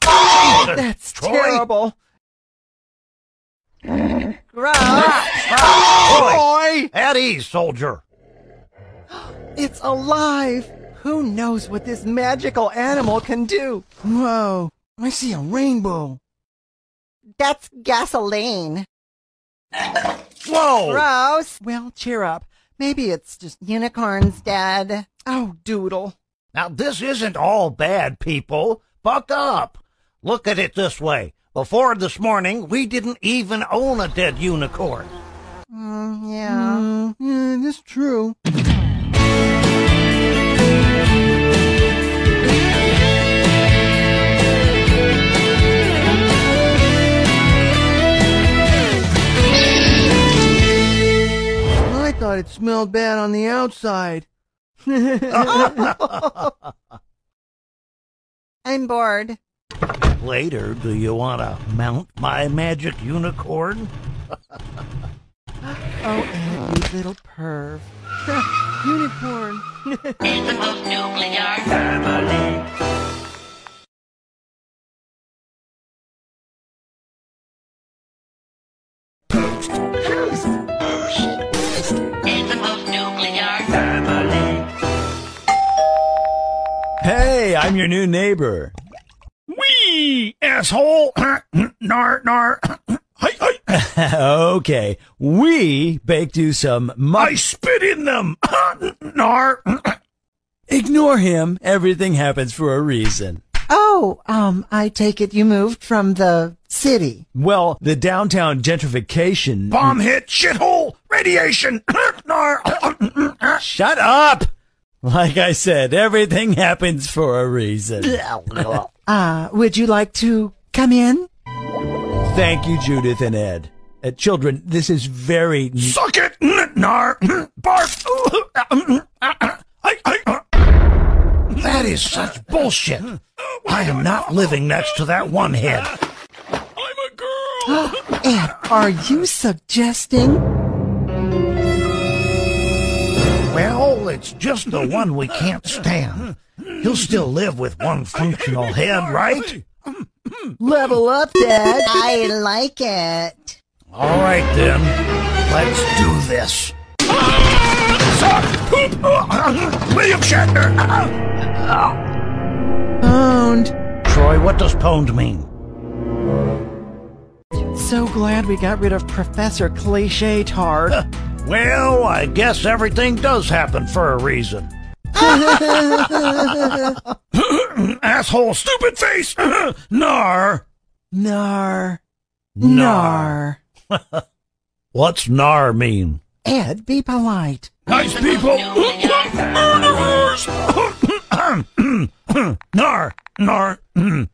Jesus, That's Troy. terrible. Gross. Troy! At ease, soldier. It's alive. Who knows what this magical animal can do? Whoa, I see a rainbow. That's gasoline. Whoa! Gross. Well, cheer up. Maybe it's just unicorns, Dad. Oh, doodle. Now, this isn't all bad, people. Buck up. Look at it this way. Before this morning, we didn't even own a dead unicorn. Mm, yeah. Mm, yeah, that's true. Thought it smelled bad on the outside. [laughs] I'm bored. Later, do you want to mount my magic unicorn? [laughs] Oh, Ed, you little perv. [laughs] Unicorn. Hey, I'm your new neighbor. Wee, asshole! [coughs] nar, nar. [coughs] Hi, hi. [laughs] okay, we baked you some mu- I spit in them! [coughs] nar. Ignore him. Everything happens for a reason. Oh, um, I take it you moved from the city. Well, the downtown gentrification. Bomb hit, shithole, radiation! Nar. Shut up! Like I said, everything happens for a reason. [laughs] Uh, would you like to come in? Thank you, Judith and Ed. Uh, children, this is very. Suck it! Nar! Barf! I, I, that is such bullshit! I am not living next to that one head. I'm a girl! Ed, are you suggesting? It's just the one we can't stand. He'll still live with one functional head, right? Level up, Dad. I like it. All right, then. Let's do this. William Shatner! Pwned. Troy, what does pwned mean? So glad we got rid of Professor Cliche Tard. Well, I guess everything does happen for a reason. [laughs] Asshole, stupid face! [laughs] Nar! Nar. Nar. Nar. [laughs] What's nar mean? Ed, be polite. Nice people. Murderers! nar. Nar. [clears throat]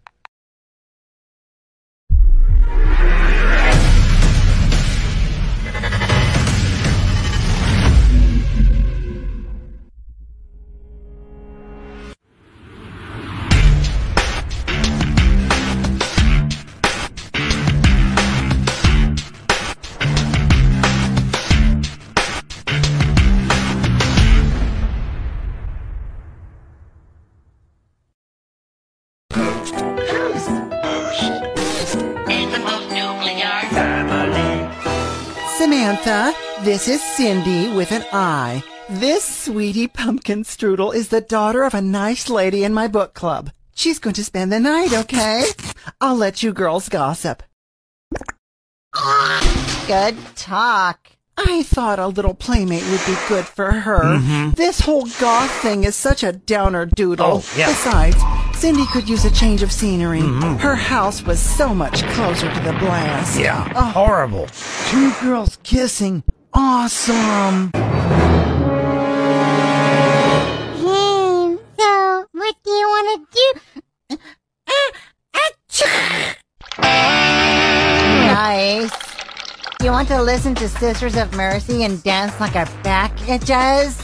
Samantha, this is Cindy with an I. This sweetie pumpkin strudel is the daughter of a nice lady in my book club. She's going to spend the night, okay? [laughs] I'll let you girls gossip. Good talk. I thought a little playmate would be good for her. Mhm. This whole goth thing is such a downer doodle. Oh, yeah. Besides, Cindy could use a change of scenery. Mhm. Her house was so much closer to the blast. Yeah, Oh, horrible. two girls kissing. Awesome. Hmm, so what do you want to do? [laughs] nice. You want to listen to Sisters of Mercy and dance like our back itches?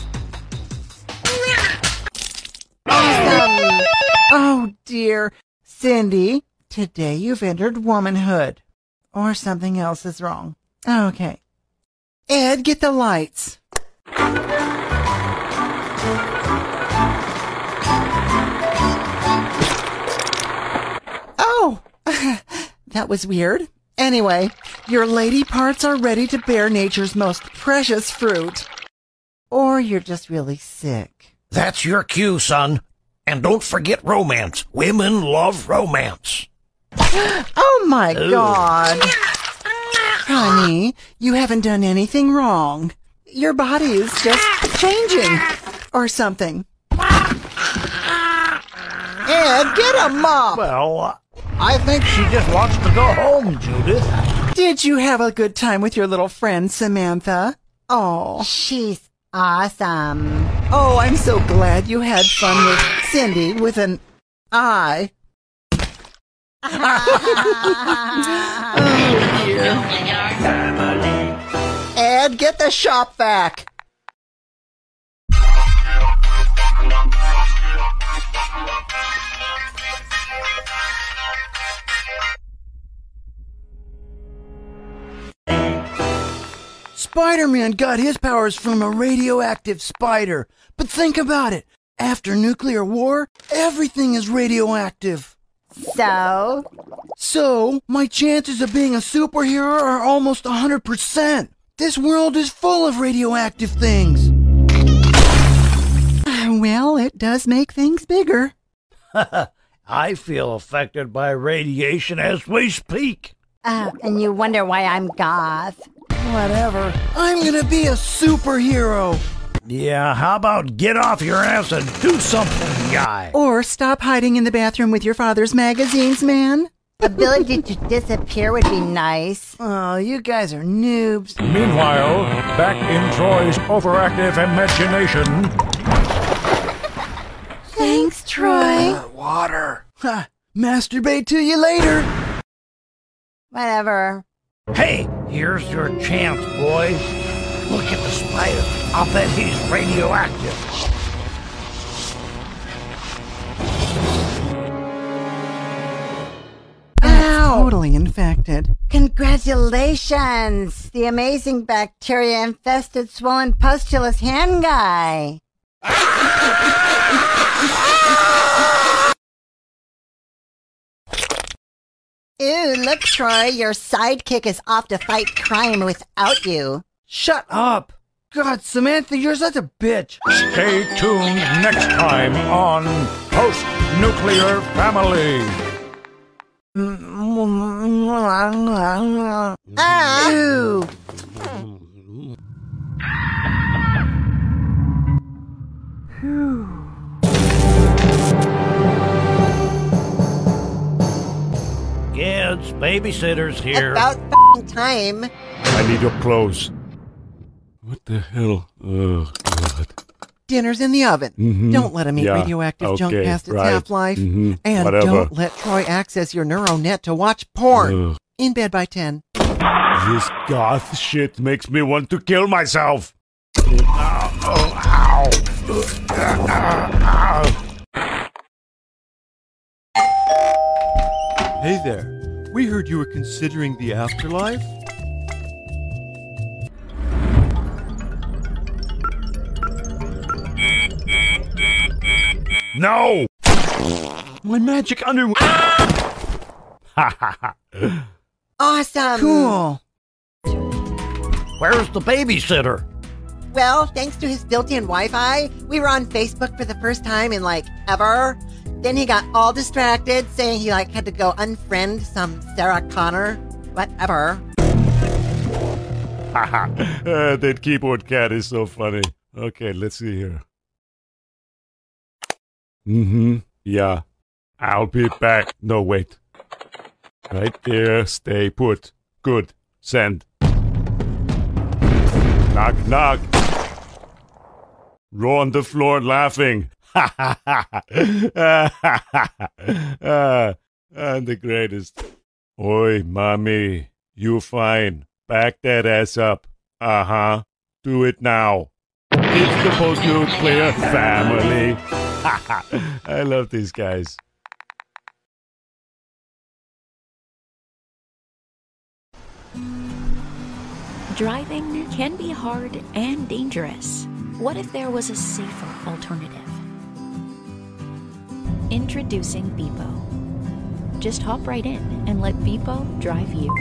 Awesome. Oh dear. Cindy, today you've entered womanhood. Or something else is wrong. Okay. Ed, get the lights. Oh, [laughs] that was weird. Anyway, your lady parts are ready to bear nature's most precious fruit. Or you're just really sick. That's your cue, son. And don't forget romance. Women love romance. [gasps] Oh my Ooh. god. Honey, you haven't done anything wrong. Your body is just changing. Or something. Ed, get a mop! Well, uh, I think she just wants to go home, Judith. Did you have a good time with your little friend, Samantha? Oh. She's awesome. Oh, I'm so glad you had fun with Cindy with an I. oh, dear. Ed, get the shop vac. Spider-Man got his powers from a radioactive spider. But think about it. After nuclear war, everything is radioactive. So? So, my chances of being a superhero are almost 100%. This world is full of radioactive things. Well, it does make things bigger. [laughs] I feel affected by radiation as we speak. Uh, and you wonder why I'm goth. Whatever. I'm gonna be a superhero. Yeah, how about get off your ass and do something, guy? Or stop hiding in the bathroom with your father's magazines, man. Ability to disappear would be nice. Oh, you guys are noobs. Meanwhile, back in Troy's overactive imagination. Thanks, Troy. Uh, water. Ha, masturbate to you later. Whatever. Hey, here's your chance, boys. Look at the spider. I'll bet he's radioactive. Ow! Totally infected. Congratulations! The amazing bacteria infested swollen pustulous hand guy. [laughs] Ew, look, Troy, your sidekick is off to fight crime without you. Shut up. God, Samantha, you're such a bitch. Stay tuned next time on Post Nuclear Family. Ah! Ew. Kids, Babysitter's here. About f***ing time. I need your clothes. What the hell? Oh, God. Dinner's in the oven. Mhm. Don't let him eat Yeah, radioactive junk past its right. half life. Mhm, And whatever. don't let Troy access your neural net to watch porn. Ugh. In bed by 10. This goth shit makes me want to kill myself. Ow, oh, ow. Hey there. We heard you were considering the afterlife. No! My magic underwear. [laughs] Awesome. Cool. Where's the babysitter? Well, thanks to his built-in Wi-Fi, we were on Facebook for the first time in like ever. Then he got all distracted, saying he like had to go unfriend some Sarah Connor, whatever. [laughs] uh, that keyboard cat is so funny. Okay, let's see here. Mm-hmm. Yeah. I'll be back. No, wait. Right there. Stay put. Good. Send. Knock, knock. Roll on the floor laughing. Ah, [laughs] I'm the greatest. Oi, mommy. You fine. Back that ass up. Uh huh. Do it now. It's the post nuclear family. [laughs] I love these guys. Driving can be hard and dangerous. What if there was a safer alternative? Introducing Beepo. Just hop right in and let Beepo drive you.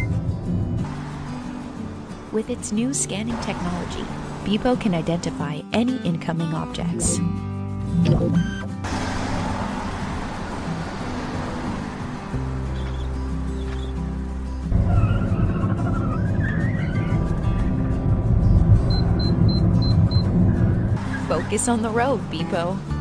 With its new scanning technology, Beepo can identify any incoming objects. Focus on the road, Beepo.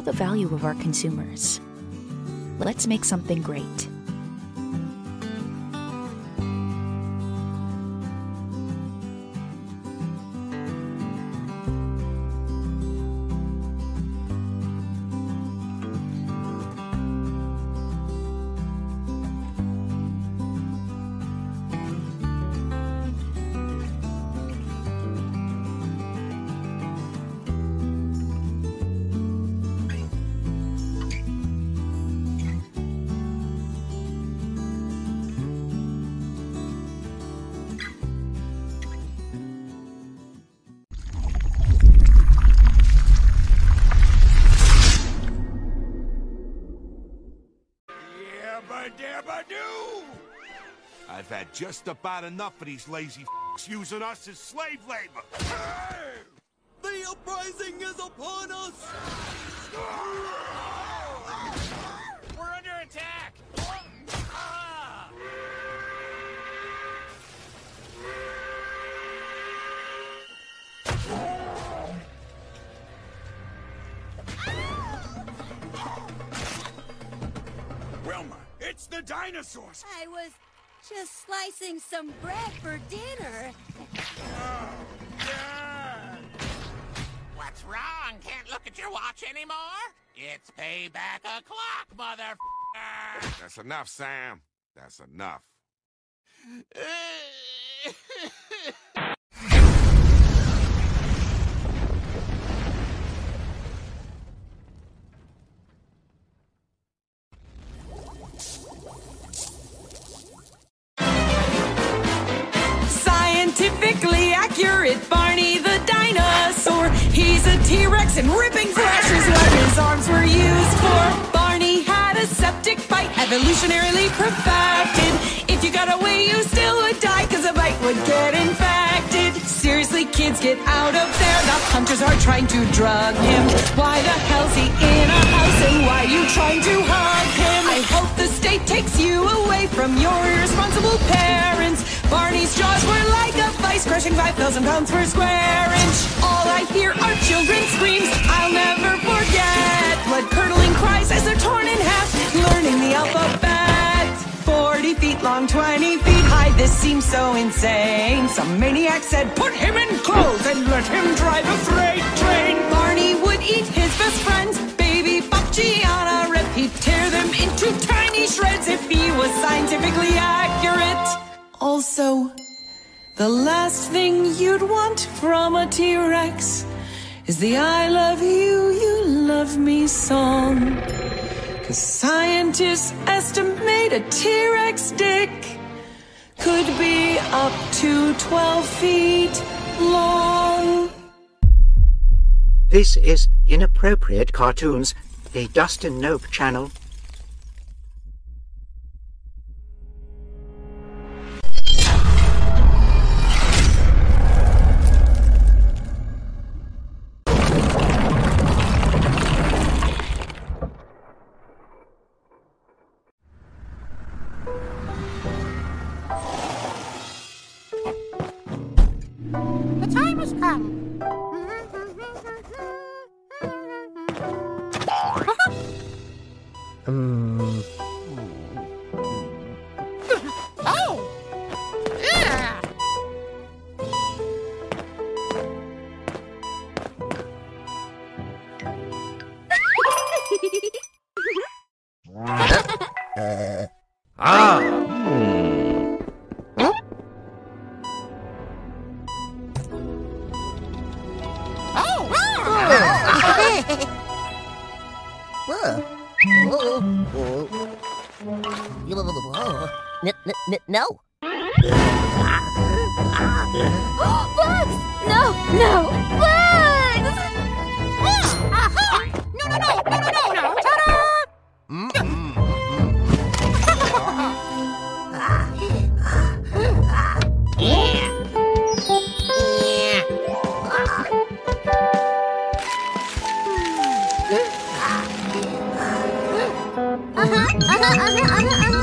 The value of our consumers. Let's make something great. About enough of these lazy f***s using us as slave labor. The uprising is upon us! We're under attack! Wilma, it's the dinosaurs! I was just slicing some bread for dinner. What's wrong? Can't look at your watch anymore? It's payback o'clock, motherfucker! That's enough, Sam. That's enough. [laughs] Scientifically accurate Barney the dinosaur He's a T-Rex and ripping flesh is what his arms were used for. Barney had a septic bite, evolutionarily perfected. If you got away, you still would die, cause a bite would get infected. Seriously, kids, get out of there. The hunters are trying to drug him. Why the hell's he in a house and why are you trying to hug him? I hope the state takes you away from your irresponsible parents. Barney's jaws were like a vice, crushing 5,000 pounds per square inch. All I hear are children's screams I'll never forget. Blood curdling cries as they're torn in half, learning the alphabet. 40 feet long, 20 feet high, this seems so insane. Some maniac said, put him in clothes and let him drive a freight train. Barney would eat his best friends, baby Bocci on a rip. He'd tear them into tiny shreds if he was scientifically accurate. Also, the last thing you'd want from a T-Rex is the I love you, you love me song. Cause scientists estimate a T-Rex dick could be up to 12 feet long. This is Inappropriate Cartoons, the Dustin Nope channel. N- n- n- no. Bugs! No, no, bugs! No, no, no, no, no, no, no! Ta-da! Uh-huh, uh-huh, uh-huh, No,